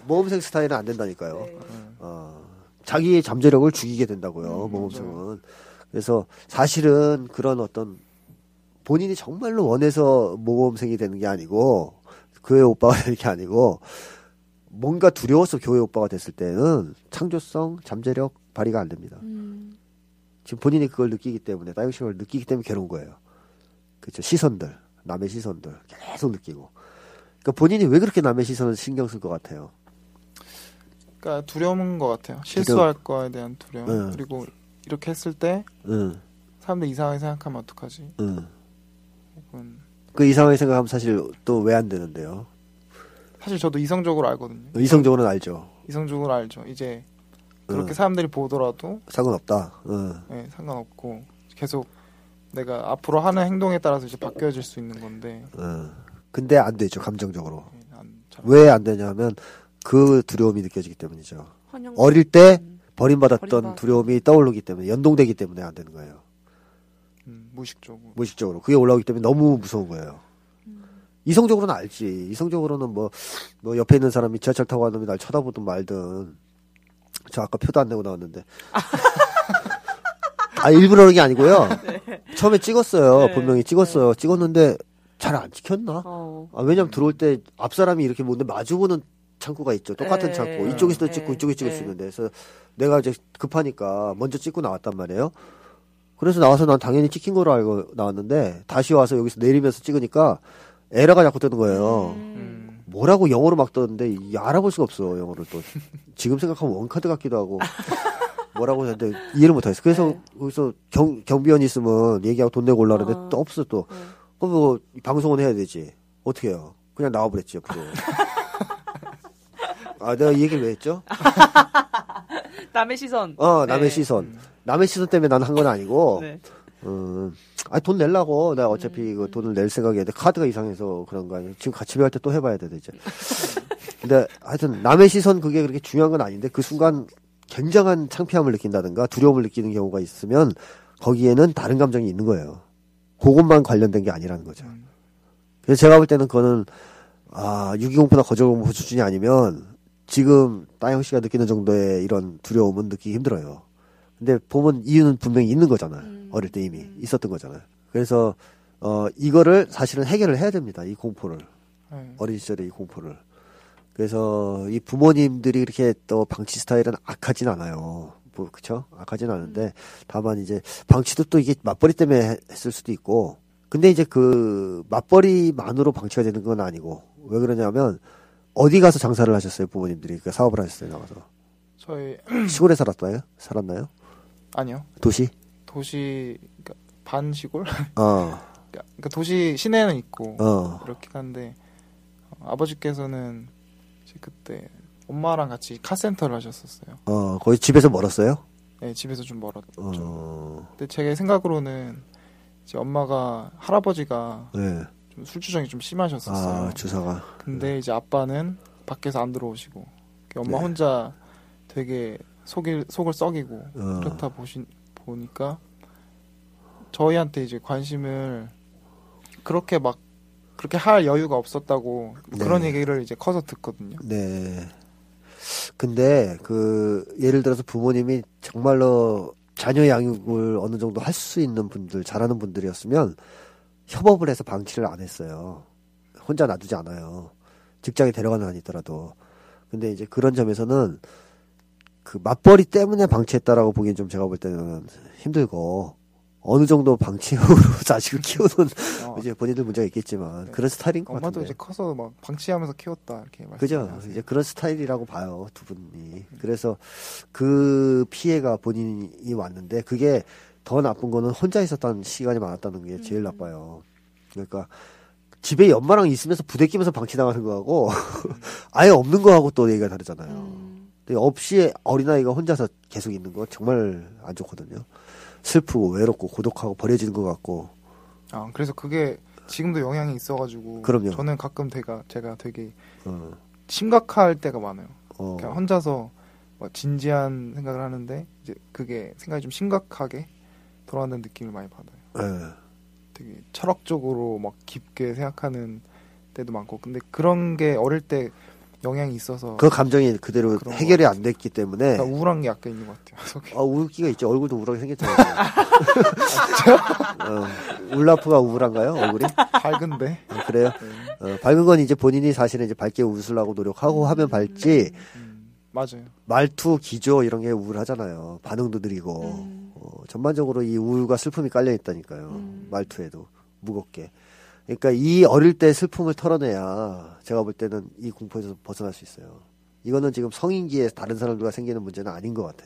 모범생 스타일은 안 된다니까요. 네. 어, 자기의 잠재력을 죽이게 된다고요. 모범생은. 그래서 사실은 그런 어떤 본인이 정말로 원해서 모범생이 되는 게 아니고 교회 오빠가 (laughs) 되는 게 아니고 뭔가 두려워서 교회 오빠가 됐을 때는 창조성, 잠재력 발휘가 안 됩니다. 음. 지금 본인이 그걸 느끼기 때문에 따육식을 느끼기 때문에 괴로운 거예요. 그렇죠. 시선들, 남의 시선들 계속 느끼고. 그러니까 본인이 왜 그렇게 남의 시선을 신경 쓸 것 같아요. 그러니까 두려움인 것 같아요. 실수할 거에 대한 두려움. 응. 그리고 이렇게 했을 때 응, 사람들 이상하게 생각하면 어떡하지? 응. 혹은 그 이상하게 생각하면 사실 또 왜 안 되는데요. 사실 저도 이성적으로 알거든요. 이성적으로는 알죠. 이성적으로 알죠. 이제 그렇게 응. 사람들이 보더라도 상관없다. 응. 네, 상관없고 계속 내가 앞으로 하는 행동에 따라서 이제 바뀌어질 수 있는 건데 응. 근데 안 되죠. 감정적으로. 네, 안, 잘, 왜안 되냐면 그 두려움이 느껴지기 때문이죠. 환영. 어릴 때 버림받았던 버림받- 두려움이 떠오르기 때문에 연동되기 때문에 안 되는 거예요. 음, 무의식적으로. 무의식적으로 그게 올라오기 때문에 너무 무서운 거예요. 이성적으로는 알지. 이성적으로는 뭐, 뭐 옆에 있는 사람이 지하철 타고 가는 놈이 날 쳐다보든 말든. 저 아까 표도 안 내고 나왔는데. (laughs) 아 일부러 그런 게 아니고요. 처음에 찍었어요. 네. 분명히 찍었어요. 찍었는데 잘 안 찍혔나? 어. 아, 왜냐면 들어올 때 앞 사람이 이렇게 뭔데 마주보는 창구가 있죠. 똑같은 네. 창구. 이쪽에서도 네. 찍고 이쪽에 찍을 수 네. 있는데. 그래서 내가 이제 급하니까 먼저 찍고 나왔단 말이에요. 그래서 나와서 난 당연히 찍힌 거로 알고 나왔는데 다시 와서 여기서 내리면서 찍으니까 에러가 자꾸 뜨는 거예요. 음, 뭐라고 영어로 막 뜨는데 이 알아볼 수가 없어 영어를 또 지금 생각하면 원카드 같기도 하고 (laughs) 뭐라고 했는데 이해를 못하겠어. 그래서 네. 거기서 경, 경비원 있으면 얘기하고 돈 내고 올라오는데 어. 또 없어 또. 네. 그럼 뭐 방송은 해야 되지. 어떻게 해요? 그냥 나와버렸지 옆으로. (laughs) 아 내가 이 얘기를 왜 했죠? (laughs) 남의 시선. 어 남의 네. 시선. 남의 시선 때문에 난 한 건 아니고. (laughs) 네. 음, 아니 돈 내려고 내가 어차피 그 돈을 낼 생각이었는데 카드가 이상해서 그런 거 아니에요. 지금 같이 배울 때 또 해봐야 돼 이제. 근데 하여튼 남의 시선 그게 그렇게 중요한 건 아닌데 그 순간 굉장한 창피함을 느낀다든가 두려움을 느끼는 경우가 있으면 거기에는 다른 감정이 있는 거예요. 그것만 관련된 게 아니라는 거죠. 그래서 제가 볼 때는 그거는 아 유기공포나 거절공포 수준이 아니면 지금 따영 씨가 느끼는 정도의 이런 두려움은 느끼기 힘들어요. 근데 보면 이유는 분명히 있는 거잖아요. 어릴 때 이미 있었던 거잖아요. 그래서 어 이거를 사실은 해결을 해야 됩니다. 이 공포를 네. 어린 시절의 이 공포를. 그래서 이 부모님들이 이렇게 또 방치 스타일은 악하진 않아요. 뭐 그쵸? 악하진 않은데 다만 이제 방치도 또 이게 맞벌이 때문에 해- 했을 수도 있고. 근데 이제 그 맞벌이만으로 방치가 되는 건 아니고 왜 그러냐면 어디 가서 장사를 하셨어요 부모님들이 그 사업을 하셨어요 나가서 저희 (clears throat) 시골에 살았나요? 살았나요? 아니요 도시? 도시 그러니까 반 시골 (laughs) 어, 그러니까 도시 시내는 있고 어, 그렇긴 한데 어, 아버지께서는 이제 그때 엄마랑 같이 카센터를 하셨었어요. 어, 거기 집에서 멀었어요? 네, 집에서 좀 멀었죠. 어, 근데 제 생각으로는 이제 엄마가 할아버지가 네. 좀 술주정이 좀 심하셨었어요. 아, 주사가. 근데 이제 아빠는 밖에서 안 들어오시고 엄마 네. 혼자 되게 속일 속을 썩이고 어. 그렇다 보신 보니까 저희한테 이제 관심을 그렇게 막 그렇게 할 여유가 없었다고 네. 그런 얘기를 이제 커서 듣거든요. 네. 근데 그 예를 들어서 부모님이 정말로 자녀 양육을 어느 정도 할 수 있는 분들, 잘하는 분들이었으면 협업을 해서 방치를 안 했어요. 혼자 놔두지 않아요. 직장에 데려가는 한이 있더라도. 근데 이제 그런 점에서는 그 맞벌이 때문에 방치했다라고 보기엔 좀 제가 볼 때는 힘들고 어느 정도 방치형으로 (laughs) 자식을 키우는 어, 이제 본인들 문제가 있겠지만 네. 그런 스타일인 것 엄마도 같은데. 이제 커서 막 방치하면서 키웠다 이렇게 그죠? 말씀하세요. 이제 그런 스타일이라고 봐요, 두 분이. 그래서 그 피해가 본인이 왔는데 그게 더 나쁜 거는 혼자 있었다는 시간이 많았다는 게 제일 나빠요. 그러니까 집에 연마랑 있으면서 부대끼면서 방치당하는 거하고 (laughs) 아예 없는 거하고 또 얘기가 다르잖아요. 음. 근데 없이 어린아이가 혼자서 계속 있는 거 정말 안 좋거든요. 슬프고 외롭고 고독하고 버려지는 것 같고 아 그래서 그게 지금도 영향이 있어가지고 그럼요. 저는 가끔 제가 제가 되게 어, 심각할 때가 많아요. 어, 그냥 혼자서 뭐 진지한 생각을 하는데 이제 그게 생각이 좀 심각하게 돌아가는 느낌을 많이 받아요. 예. 되게 철학적으로 막 깊게 생각하는 때도 많고 근데 그런 게 어릴 때 영향이 있어서 그 감정이 그대로 해결이 안 됐기 때문에 우울한 게 약간 있는 것 같아요. 속에. 아, 우울기가 있죠. 얼굴도 우울하게 생겼잖아요. (laughs) 어, 울라프가 우울한가요? 얼굴이? 밝은데 어, 그래요? 어, 밝은 건 이제 본인이 사실은 이제 밝게 웃으려고 노력하고 하면 밝지, 음, 맞아요. 말투, 기조 이런 게 우울하잖아요. 반응도 느리고. 음. 어, 전반적으로 이 우울과 슬픔이 깔려 있다니까요. 음. 말투에도. 무겁게. 그러니까 이 어릴 때 슬픔을 털어내야 제가 볼 때는 이 공포에서 벗어날 수 있어요. 이거는 지금 성인기에 다른 사람들과 생기는 문제는 아닌 것 같아.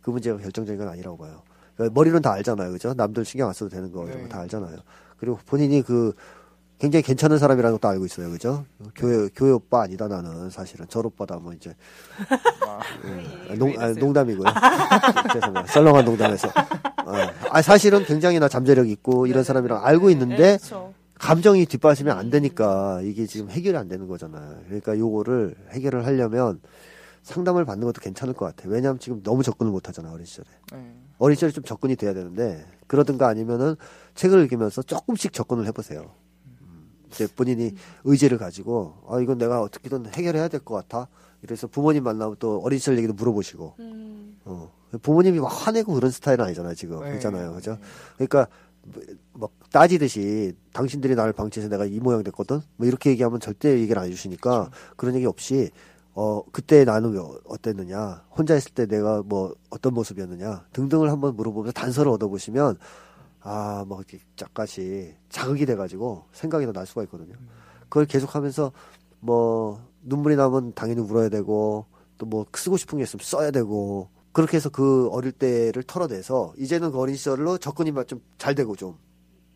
그 문제가 결정적인 건 아니라고 봐요. 그러니까 머리는 다 알잖아요. 그죠? 남들 신경 안 써도 되는 거 네. 거다 알잖아요. 그리고 본인이 그 굉장히 괜찮은 사람이라는 것도 알고 있어요. 그죠? 교회, 교회 오빠 아니다 나는 사실은. 절 오빠다 뭐 이제. 아, 아, 농, 아, 농담이고요. (laughs) 죄송해요. 썰렁한 농담에서. 어. 아, 사실은 굉장히 나 잠재력 있고 이런 사람이랑 알고 있는데 네, 그쵸. 감정이 뒷받침이 안 되니까 이게 지금 해결이 안 되는 거잖아요. 그러니까 요거를 해결을 하려면 상담을 받는 것도 괜찮을 것 같아 요. 왜냐하면 지금 너무 접근을 못 하잖아요. 어린 시절에. 네. 어린 시절에 좀 접근이 돼야 되는데 그러든가 아니면은 책을 읽으면서 조금씩 접근을 해보세요. 음, 이제 본인이 의지를 가지고 아 이건 내가 어떻게든 해결해야 될 것 같아. 이래서 부모님 만나면 또 어린 시절 얘기도 물어보시고 음. 어. 부모님이 막 화내고 그런 스타일은 아니잖아요, 지금. 네. 그렇잖아요. 그죠? 그러니까, 막 따지듯이, 당신들이 나를 방치해서 내가 이 모양 됐거든? 뭐 이렇게 얘기하면 절대 얘기를 안 해 주시니까, 그런 얘기 없이, 어, 그때 나는 왜 어땠느냐, 혼자 있을 때 내가 뭐 어떤 모습이었느냐, 등등을 한번 물어보면서 단서를 얻어보시면, 아, 뭐 이렇게 짝같이 자극이 돼가지고 생각이 더 날 수가 있거든요. 그걸 계속하면서, 뭐, 눈물이 나면 당연히 울어야 되고, 또 뭐 쓰고 싶은 게 있으면 써야 되고, 그렇게 해서 그 어릴 때를 털어내서 이제는 그 어린 시절로 접근이 좀 잘 되고 좀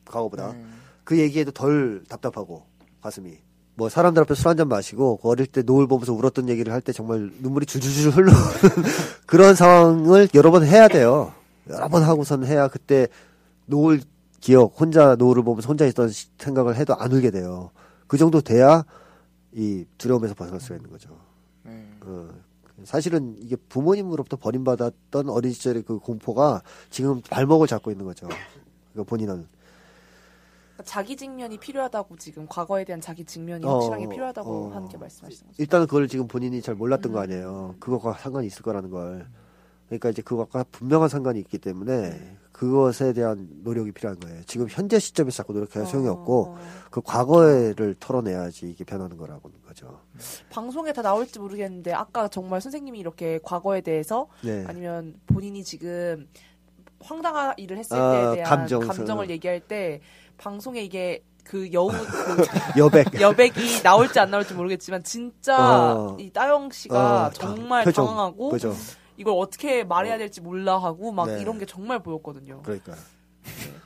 과거보다 네. 그 얘기에도 덜 답답하고 가슴이 뭐 사람들 앞에 술 한 잔 마시고 그 어릴 때 노을 보면서 울었던 얘기를 할 때 정말 눈물이 줄줄줄 흘러오는 (laughs) 그런 상황을 여러 번 해야 돼요. 여러 번 하고선 해야 그때 노을 기억 혼자 노을을 보면서 혼자 있던 시- 생각을 해도 안 울게 돼요. 그 정도 돼야 이 두려움에서 벗어날 수가 있는 거죠. 네. 어, 사실은 이게 부모님으로부터 버림받았던 어린 시절의 그 공포가 지금 발목을 잡고 있는 거죠. 그러니까 본인은 자기 직면이 필요하다고 지금 과거에 대한 자기 직면이 어, 확실하게 필요하다고 어. 하는 게 말씀하시는 거죠. 일단은 그걸 지금 본인이 잘 몰랐던 거 음. 아니에요. 그것과 상관이 있을 거라는 걸. 그러니까 이제 그것과 분명한 상관이 있기 때문에 그것에 대한 노력이 필요한 거예요. 지금 현재 시점에서 자꾸 노력해야 소용이 없고 어. 그 과거를 털어내야지 이게 변하는 거라고 는 거죠. 방송에 다 나올지 모르겠는데 아까 정말 선생님이 이렇게 과거에 대해서 네. 아니면 본인이 지금 황당한 일을 했을 아, 때에 대한 감정, 감정을 얘기할 때 방송에 이게 그 여우 (laughs) 그 여백. 여백이 나올지 안 나올지 모르겠지만 진짜 어. 이 따영 씨가 어, 정말 표정. 당황하고 그죠. 이걸 어떻게 말해야 될지 몰라 하고 막 네. 이런 게 정말 보였거든요. 그러니까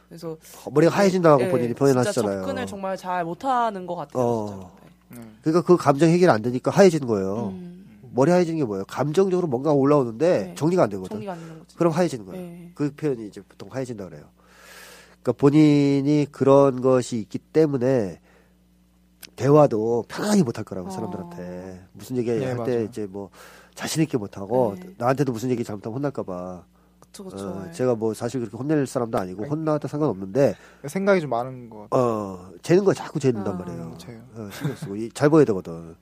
그래서 머리가 하얘진다고 예, 본인이 표현하시잖아요. 접근을 정말 잘 못하는 것 같아요. 어. 진짜. 네. 네. 그러니까 그 감정 해결이 안 되니까 하얘지는 거예요. 음, 머리 하얘지는 게 뭐예요? 감정적으로 뭔가 올라오는데 네. 정리가 안 되거든. 정리가 안. 그럼 하얘지는 거예요. 네. 그 표현이 이제 보통 하얘진다 그래요. 그러니까 본인이 그런 것이 있기 때문에 대화도 편안하게 못할 거라고 어. 사람들한테 무슨 얘기 네, 할때 맞아요. 이제 뭐 자신 있게 못하고 네. 나한테도 무슨 얘기 잘못하면 혼날까봐 그쵸 그쵸. 어, 네. 제가 뭐 사실 그렇게 혼낼 사람도 아니고 아니. 혼나도 상관없는데 생각이 좀 많은 것 같아요. 어 재는 거 자꾸 재는단 아. 말이에요. 제요. 어, 신경 쓰고 이- 잘 보여야 되거든.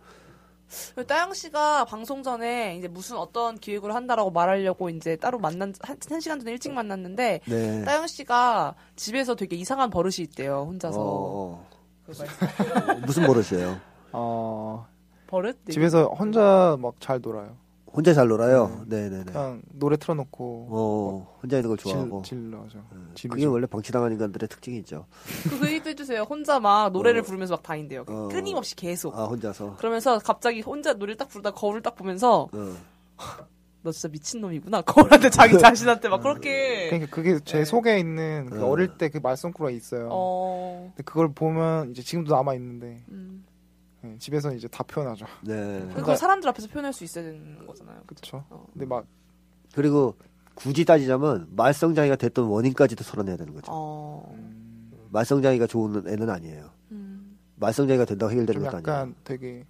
따영 씨가 방송 전에 이제 무슨 어떤 기획을 한다라고 말하려고 이제 따로 만난 한, 한 시간 전에 일찍 만났는데 네. 따영 씨가 집에서 되게 이상한 버릇이 있대요 혼자서 어, 그 어. 무슨 버릇이에요? 어, 버릇 집에서 혼자 막 잘 놀아요. 혼자 잘 놀아요. 네, 네, 네. 그냥 노래 틀어놓고 어, 혼자 있는 걸 질, 좋아하고. 질러죠. 그게 지르죠. 원래 방치당한 인간들의 특징이죠. 그, 그 얘기도 해주세요 혼자 막 노래를 어. 부르면서 막 다닌대요 어. 끊임없이 계속 아, 혼자서. 그러면서 갑자기 혼자 노래를 딱 부르다 거울을 딱 보면서 어. 너 진짜 미친 놈이구나 거울한테 자기 자신한테 막 그렇게 그러니까 그게 제 속에 있는 그 어. 어릴 때 그 말썽꾸러가 있어요. 어 근데 그걸 보면 이제 지금도 남아 있는데 음. 네, 집에서 이제 다 표현하죠. 네. 그걸 사람들 앞에서 표현할 수 있어야 되는 거잖아요 그렇죠. 어. 근데 막 그리고 굳이 따지자면 말썽장이가 됐던 원인까지도 털어내야 되는 거죠. 어. 음, 말썽장이가 좋은 애는 아니에요. 음. 말썽장이가 된다고 해결되는 좀 것도 약간 아니에요. 되게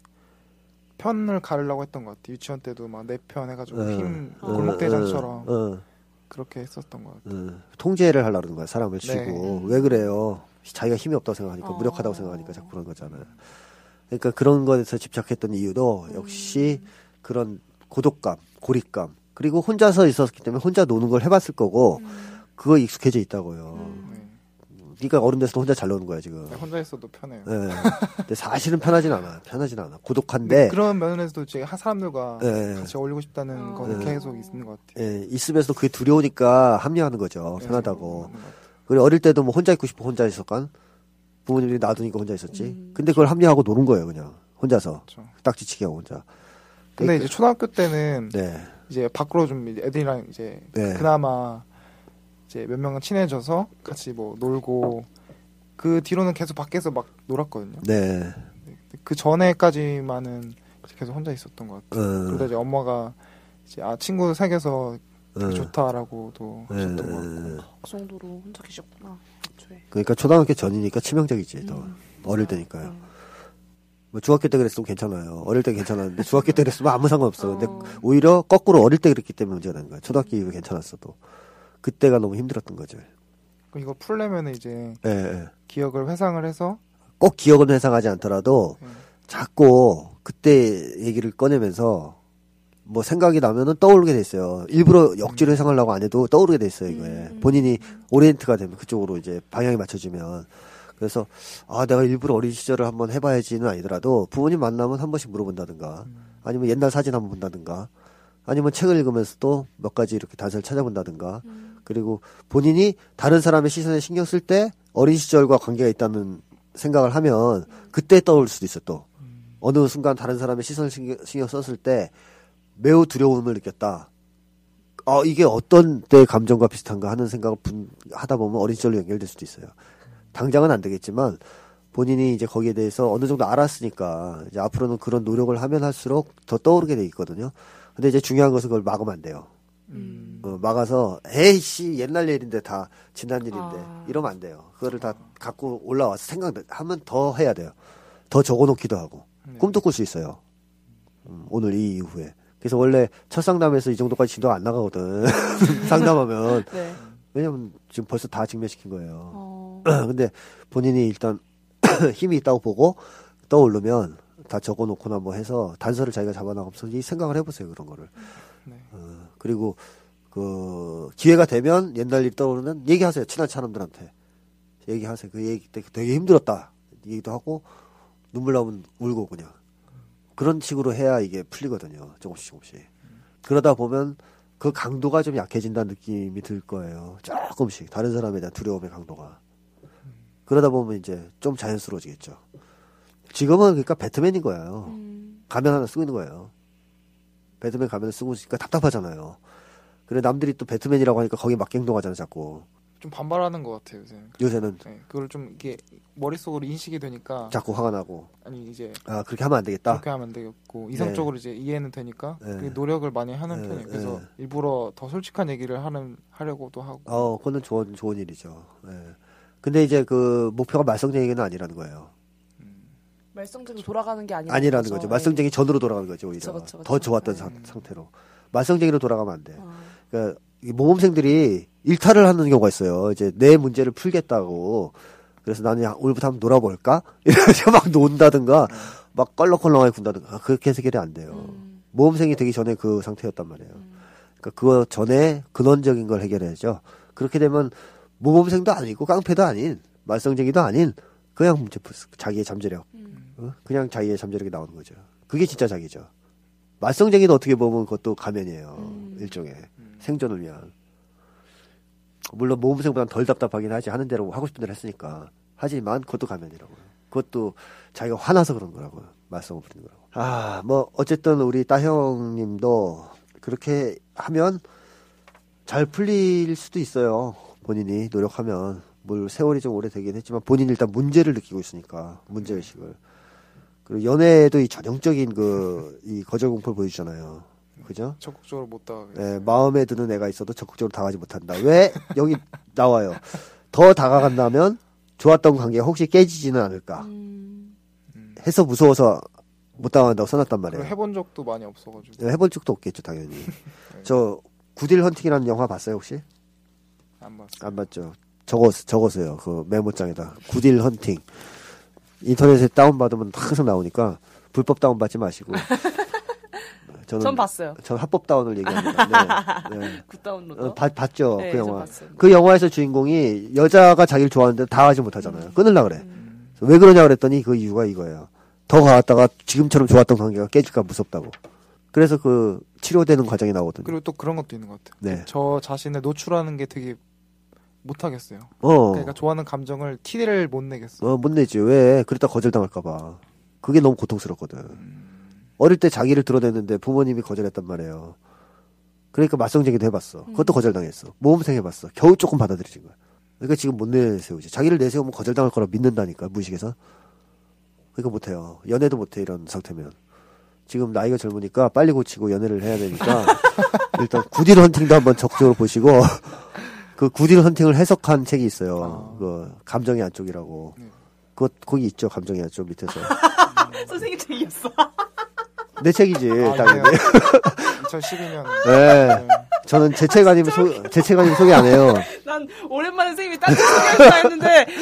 편을 가르려고 했던 것 같아요. 유치원 때도 막 내 편 해가지고 어. 힘 어. 골목대장처럼 어, 어, 그렇게 했었던 것 같아요. 어. 통제를 하려는 거야. 사람을 네. 쥐고. 왜 그래요? 자기가 힘이 없다고 생각하니까, 어. 무력하다고 생각하니까 자꾸 그런 거잖아요. 그러니까 그런 것에서 집착했던 이유도 역시 그런 고독감, 고립감, 그리고 혼자서 있었기 때문에 혼자 노는 걸 해봤을 거고, 그거 익숙해져 있다고요. 네. 그러니까 어른 돼서도 혼자 잘 노는 거야, 지금. 혼자 있어도 편해요. 예. 근데 사실은 편하진 않아. 편하진 않아. 고독한데, 그런 면에서도 제가 한 사람들과 네. 같이 어울리고 싶다는 어. 건 네. 계속 있는 것 같아요. 예, 있으면서도 그게 두려우니까 합리화하는 거죠. 네, 편하다고. 그리고 어릴 때도 뭐 혼자 있고 싶어 혼자 있었간 부모님들이 놔두니까 혼자 있었지. 음. 근데 그걸 합리화하고 노는 거예요, 그냥. 혼자서. 그렇죠. 딱 지치게 하고 혼자. 근데 이제 초등학교 때는 네. 이제 밖으로 좀 애들이랑 이제 네. 그나마 이제 몇 명은 친해져서 같이 뭐 놀고 그 뒤로는 계속 밖에서 막 놀았거든요. 네. 그 전에까지만은 계속 혼자 있었던 것 같아요. 어, 그러다 이제 엄마가 이제 아 친구 사귀어서 되게 어. 좋다라고도 예, 하셨던 것 예, 같고 예. 그 정도로 혼자 계셨구나 애초에 그러니까 초등학교 전이니까 치명적이지, 더. 음. 어릴 때니까요. 음. 뭐 중학교 때 그랬으면 괜찮아요. 어릴 때 괜찮았는데 중학교 때 그랬으면 아무 상관없어. 근데 어. 오히려 거꾸로 어릴 때 그랬기 때문에 문제가 되는 거야. 초등학교 이후에 괜찮았어도. 그때가 너무 힘들었던 거죠. 그럼 이거 풀려면 이제 예, 예. 기억을 회상을 해서 꼭 기억은 회상하지 않더라도 예. 자꾸 그때 얘기를 꺼내면서 뭐 생각이 나면은 떠오르게 돼 있어요. 일부러 억지로 회상하려고 안 해도 떠오르게 돼 있어요, 이거에. 음. 본인이 오리엔트가 되면 그쪽으로 이제 방향이 맞춰지면. 그래서 아, 내가 일부러 어린 시절을 한번 해 봐야지는 아니더라도 부모님 만나면 한 번씩 물어본다든가 아니면 옛날 사진 한번 본다든가 아니면 책을 읽으면서도 몇 가지 이렇게 단서를 찾아본다든가 그리고 본인이 다른 사람의 시선에 신경 쓸 때 어린 시절과 관계가 있다는 생각을 하면 그때 떠올 수도 있어 또 어느 순간 다른 사람의 시선을 신경, 신경 썼을 때 매우 두려움을 느꼈다. 어, 이게 어떤 때 감정과 비슷한가 하는 생각을 분, 하다 보면 어린 시절로 연결될 수도 있어요. 당장은 안 되겠지만 본인이 이제 거기에 대해서 어느 정도 알았으니까 이제 앞으로는 그런 노력을 하면 할수록 더 떠오르게 돼 있거든요. 근데 이제 중요한 것은 그걸 막으면 안 돼요. 음. 어, 막아서 에이씨 옛날 일인데 다 지난 일인데 아. 이러면 안 돼요. 그거를 다 갖고 올라와서 생각하면 더 해야 돼요. 더 적어놓기도 하고 네. 꿈도 꿀 수 있어요. 음, 오늘 이 이후에. 그래서 원래 첫 상담에서 이 정도까지 진도가 안 나가거든. (laughs) 상담하면 네. 왜냐면 지금 벌써 다 직면시킨 거예요. 어. (clears throat) 근데 본인이 일단 (clears throat) 힘이 있다고 보고 떠오르면 다 적어놓거나 뭐 해서 단서를 자기가 잡아나가면서 이 생각을 해보세요 그런 거를. 네. 어, 그리고 그 기회가 되면 옛날 일 떠오르면 얘기하세요 친한 사람들한테 얘기하세요 그 얘기 때 되게 힘들었다 얘기도 하고 눈물 나오면 울고 그냥 그런 식으로 해야 이게 풀리거든요 조금씩 조금씩 그러다 보면 그 강도가 좀 약해진다는 느낌이 들 거예요 조금씩 다른 사람에 대한 두려움의 강도가 그러다 보면 이제 좀 자연스러워지겠죠 지금은 그러니까 배트맨인 거예요 음. 가면 하나 쓰고 있는 거예요. 배트맨 가면을 쓰고 있으니까 답답하잖아요. 그래 남들이 또 배트맨이라고 하니까 거기에 맞게 행동하잖아 자꾸. 좀 반발하는 것 같아요 요새. 요새는 네, 그걸 좀 이게 머릿속으로 인식이 되니까 자꾸 화가 나고 아니 이제 아 그렇게 하면 안 되겠다. 그렇게 하면 안 되겠고 이성적으로 이제 이해는 되니까 네. 그게 노력을 많이 하는 네, 편이에요. 그래서 네. 일부러 더 솔직한 얘기를 하는 하려고도 하고. 어 그거는 좋은 좋은 일이죠. 예. 근데 이제 그 목표가 말썽쟁이는 아니라는 거예요. 말썽쟁이 돌아가는 게 아니라 아니라는 거죠. 말썽쟁이 전으로 돌아가는 거죠 오히려 그쵸, 그쵸, 그쵸. 더 좋았던 네. 상, 상태로. 말썽쟁이로 돌아가면 안 돼. 어. 그러니까 이 모범생들이 일탈을 하는 경우가 있어요. 이제 내 문제를 풀겠다고. 그래서 나는 야, 오늘부터 한번 놀아볼까? (laughs) 이러면서 막 논다든가, 막 껄렁껄렁하게 군다든가 아, 그렇게 해결이 안 돼요. 음. 모험생이 되기 전에 그 상태였단 말이에요. 그러니까 그거 전에 근원적인 걸 해결해야죠. 그렇게 되면 모범생도 아니고 깡패도 아닌 말썽쟁이도 아닌 그냥 문제 자기의 잠재력, 음. 어? 그냥 자기의 잠재력이 나오는 거죠. 그게 진짜 자기죠. 말썽쟁이도 어떻게 보면 그것도 가면이에요. 음. 일종의 생존을 위한. 물론 모범생보다는 덜 답답하긴 하지 하는 대로 하고 싶은 대로 했으니까 하지만 그것도 가면이라고요. 그것도 자기가 화나서 그런 거라고요. 말썽을 부리는 거라고. 아, 뭐 어쨌든 우리 따형님도 그렇게 하면 잘 풀릴 수도 있어요. 본인이 노력하면 뭘 세월이 좀 오래 되긴 했지만 본인이 일단 문제를 느끼고 있으니까 문제 의식을 그리고 연애에도 이 전형적인 그 이 거절 공포를 보여주잖아요. 그죠? 적극적으로 못 다가게. 예, 마음에 드는 애가 있어도 적극적으로 다가가지 못한다. 왜? 여기 (laughs) 나와요. 더 다가간다면 좋았던 관계가 혹시 깨지지는 않을까. 음. 해서 무서워서 못 다가간다고 써놨단 말이에요. 해본 적도 많이 없어가지고 예, 해본 적도 없겠죠, 당연히. (laughs) 저 굿 윌 헌팅이라는 영화 봤어요, 혹시? 안 봤어. 안 봤죠. 적었, 적었어요. 그 메모장에다. 굿 윌 헌팅. 인터넷에 다운 받으면 항상 나오니까 불법 다운 받지 마시고. (laughs) 저는, 전 봤어요. 전 합법 다운을 얘기합니다. 네. 네. (laughs) Good download. 어, 봤, 봤죠, 네, 그저 영화. 그 영화에서 주인공이 여자가 자기를 좋아하는데 다가가지 못하잖아요. 끊으려 그래. 음. 왜 그러냐 그랬더니 그 이유가 이거예요. 다가왔다가 지금처럼 좋았던 관계가 깨질까 무섭다고. 그래서 그 치료되는 과정이 나오거든요. 그리고 또 그런 것도 있는 것 같아요. 네. 저 자신을 노출하는 게 되게 못하겠어요. 어, 그러니까 좋아하는 감정을 티를 못 내겠어. 어, 못 내지. 왜? 그러다 거절당할까봐. 그게 너무 고통스럽거든. 어릴 때 자기를 드러냈는데 부모님이 거절했단 말이에요. 그러니까 맞성쟁이도 해봤어. 그것도 거절당했어. 모험생 해봤어. 겨우 조금 받아들여진 거야. 그러니까 지금 못 내세우지. 자기를 내세우면 거절당할 거라 믿는다니까, 무의식에서. 그러니까 못해요. 연애도 못해, 이런 상태면. 지금 나이가 젊으니까 빨리 고치고 연애를 해야 되니까, (laughs) 일단 구딜 헌팅도 한번 적극적으로 보시고, 그 구딜 헌팅을 해석한 책이 있어요. 아. 그, 감정의 안쪽이라고. 네. 그것, 거기 있죠, 감정의 안쪽 밑에서. (laughs) 선생님 책이었어. 내 책이지, 아, 당연히. 2012년. 네. 저는 제 책 아니면 소, 제책 아니면 소개 안 해요. 난 오랜만에 선생님이 딴 소개하시나 했는데. (laughs)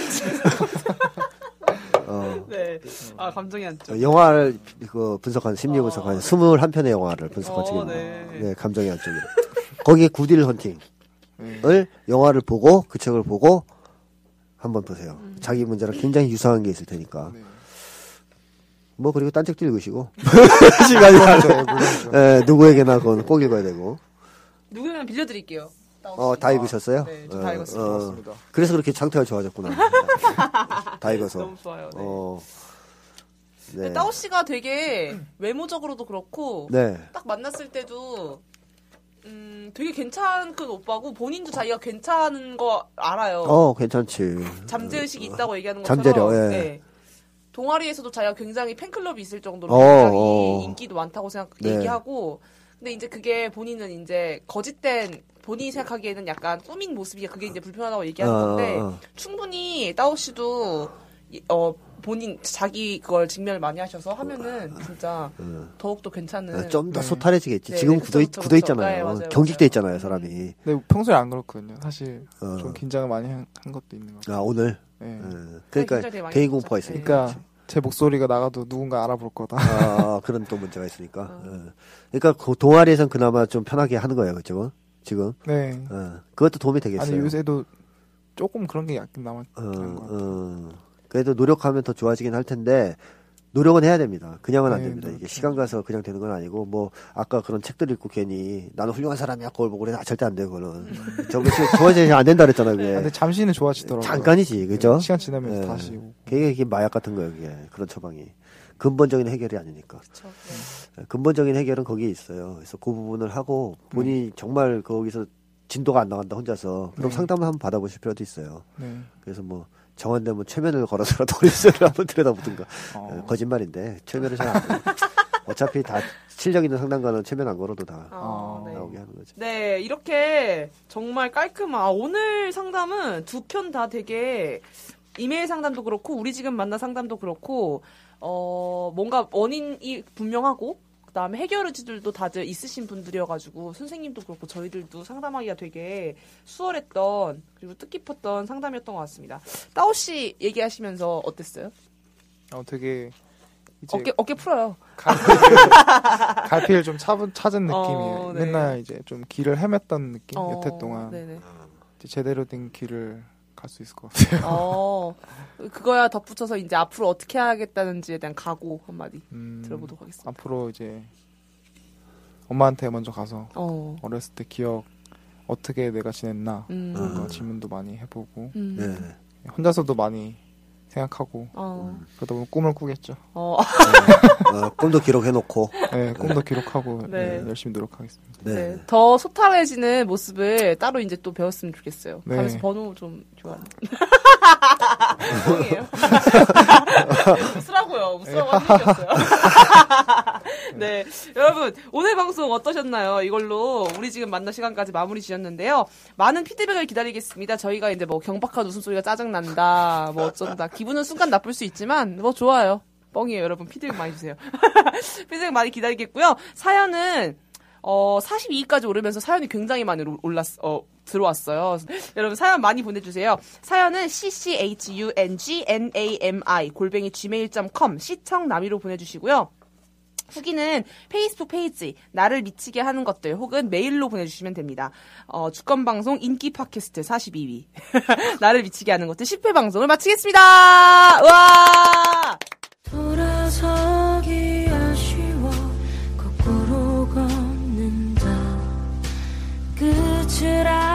어. 네. 아, 감정이 안 죠. 영화를 그 분석한 심리 분석한 21편의 영화를 분석한 어, 책입니다. 네. 네. 감정의 안쪽이. 거기에 구딜 헌팅을 네. 영화를 보고 그 책을 보고 한번 보세요. 음. 자기 문제랑 굉장히 유사한 게 있을 테니까. 네. 뭐 그리고 딴 책도 읽으시고 시간이. 예, 누구에게나 그건 꼭 읽어야 되고. 누구면 빌려드릴게요. 어, 다 읽으셨어요? 네, 저다 어, 읽었습니다. 어. 그래서 그렇게 상태가 좋아졌구나. (laughs) 다 읽어서. 너무 좋아요. 네. 어. 네. 따오 씨가 되게 외모적으로도 그렇고 네. 딱 만났을 때도 음 되게 괜찮은 오빠고 본인도 자기가 괜찮은 거 알아요. 어, 괜찮지. 잠재 의식이 있다고 얘기하는 잠재력, 것처럼 예. 네. 동아리에서도 자기가 굉장히 팬클럽이 있을 정도로 어, 굉장히 어. 인기도 많다고 생각 네. 얘기하고 근데 이제 그게 본인은 이제 거짓된 본인이 생각하기에는 약간 꾸민 모습이 그게 이제 불편하다고 얘기하는 어, 건데 어, 어. 충분히 따오 씨도 이- 어 본인 자기 그걸 직면을 많이 하셔서 하면은 진짜 더욱더 괜찮은 좀더 네. 소탈해지겠지. 네, 지금 네, 굳어, 그쵸, 굳어. 있잖아요. 네, 경직돼. 있잖아요, 사람이. 근데 평소에 안 그렇거든요. 사실 어. 좀 긴장을 많이 한, 한 것도 있는 것 같아요. 아, 오늘? 네. 음, 그러니까 많이 개인 했죠. 공포가 네. 있으니까. 그러니까 제 목소리가 나가도 누군가 알아볼 거다. 아, 그런 또 문제가 있으니까. 어. 어. 그러니까 그 동아리에선 그나마 좀 편하게 하는 거예요, 그죠? 지금. 네. 어. 그것도 도움이 되겠어요. 아니 요새도 조금 그런 게 약간 남아 어, 있는 것 같아요. 어. 그래도 노력하면 더 좋아지긴 할 텐데 노력은 해야 됩니다. 그냥은 안 네, 됩니다. 이게. 시간 가서 그냥 되는 건 아니고 뭐 아까 그런 책들 읽고 괜히 나는 훌륭한 사람이야 그걸 보고 그래 아, 절대 안 돼 그거는 저게 좋아지지 안 된다 그랬잖아 그게 아, 근데 잠시는 좋아지더라고요. 잠깐이지 그죠? 시간 지나면서 예. 다시. 그게 이게 마약 같은 거예요 그게 그런 처방이 근본적인 해결이 아니니까 그쵸. 네. 근본적인 해결은 거기에 있어요. 그래서 그 부분을 하고 본인이 정말 거기서 진도가 안 나간다 혼자서 그럼 네. 상담을 한번 받아보실 필요도 있어요. 네. 그래서 뭐 정한되면 최면을 걸어서라도 (laughs) 리스를 한번 들여다보든가 어. 어, 거짓말인데 최면을 잘 안 (laughs) 해요. 어차피 다 실력 있는 상담가는 최면 안 걸어도 다 아, 아, 네. 나오게 하는 거지. 네, 이렇게 정말 깔끔한 아, 오늘 상담은 두 편 다 되게 이메일 상담도 그렇고 우리 지금 만난 상담도 그렇고 어 뭔가 원인이 분명하고 그다음에 해결 의지들도 다들 있으신 분들이어가지고 선생님도 그렇고 저희들도 상담하기가 되게 수월했던 그리고 뜻깊었던 상담이었던 것 같습니다. 따오 씨 얘기하시면서 어땠어요? 어, 되게 어깨 어깨 풀어요. 갈피를, (laughs) 갈피를 좀 찾은, 찾은 느낌이에요. 어, 네. 맨날 이제 좀 길을 헤맸던 느낌, 어, 여태 동안. 제대로 된 길을 갈 수 있을 것 같아요. 어, 그거야 덧붙여서 이제 앞으로 어떻게 해야겠다는지에 대한 각오 한마디 음, 들어보도록 하겠습니다. 앞으로 이제 엄마한테 먼저 가서 어, 어렸을 때 기억 어떻게 내가 지냈나 음, 그런 거 질문도 많이 해보고 음, 네. 혼자서도 많이 생각하고 어, 그러다 보면 꿈을 꾸겠죠. 어, 어, 꿈도 기록해놓고. 네, 꿈도 기록하고 네. 네, 열심히 노력하겠습니다. 네. 네. 더 소탈해지는 모습을 따로 이제 또 배웠으면 좋겠어요. 네. 가면서 번호 좀 좋아하는. (laughs) (laughs) 하는 얘기였어요. (laughs) 네. 여러분, 오늘 방송 어떠셨나요? 이걸로 우리 지금 만나 시간까지 마무리 지었는데요. 많은 피드백을 기다리겠습니다. 저희가 이제 뭐 경박한 웃음소리가 짜증난다, 뭐 어쩐다. 기분은 순간 나쁠 수 있지만, 뭐 좋아요. 뻥이에요, 여러분. 피드백 많이 주세요. (laughs) 피드백 많이 기다리겠고요. 사연은 어, 42위까지 오르면서 사연이 굉장히 많이 올- 올랐, 어, 들어왔어요. 여러분 사연 많이 보내주세요. 사연은 cchngnami 골뱅이 gmail.com 시청남이로 보내주시고요. 후기는 페이스북 페이지 나를 미치게 하는 것들 혹은 메일로 보내주시면 됩니다. 어, 주권방송 인기 팟캐스트 42위 (laughs) 나를 미치게 하는 것들 10회 방송을 마치겠습니다. 우와! 줄 알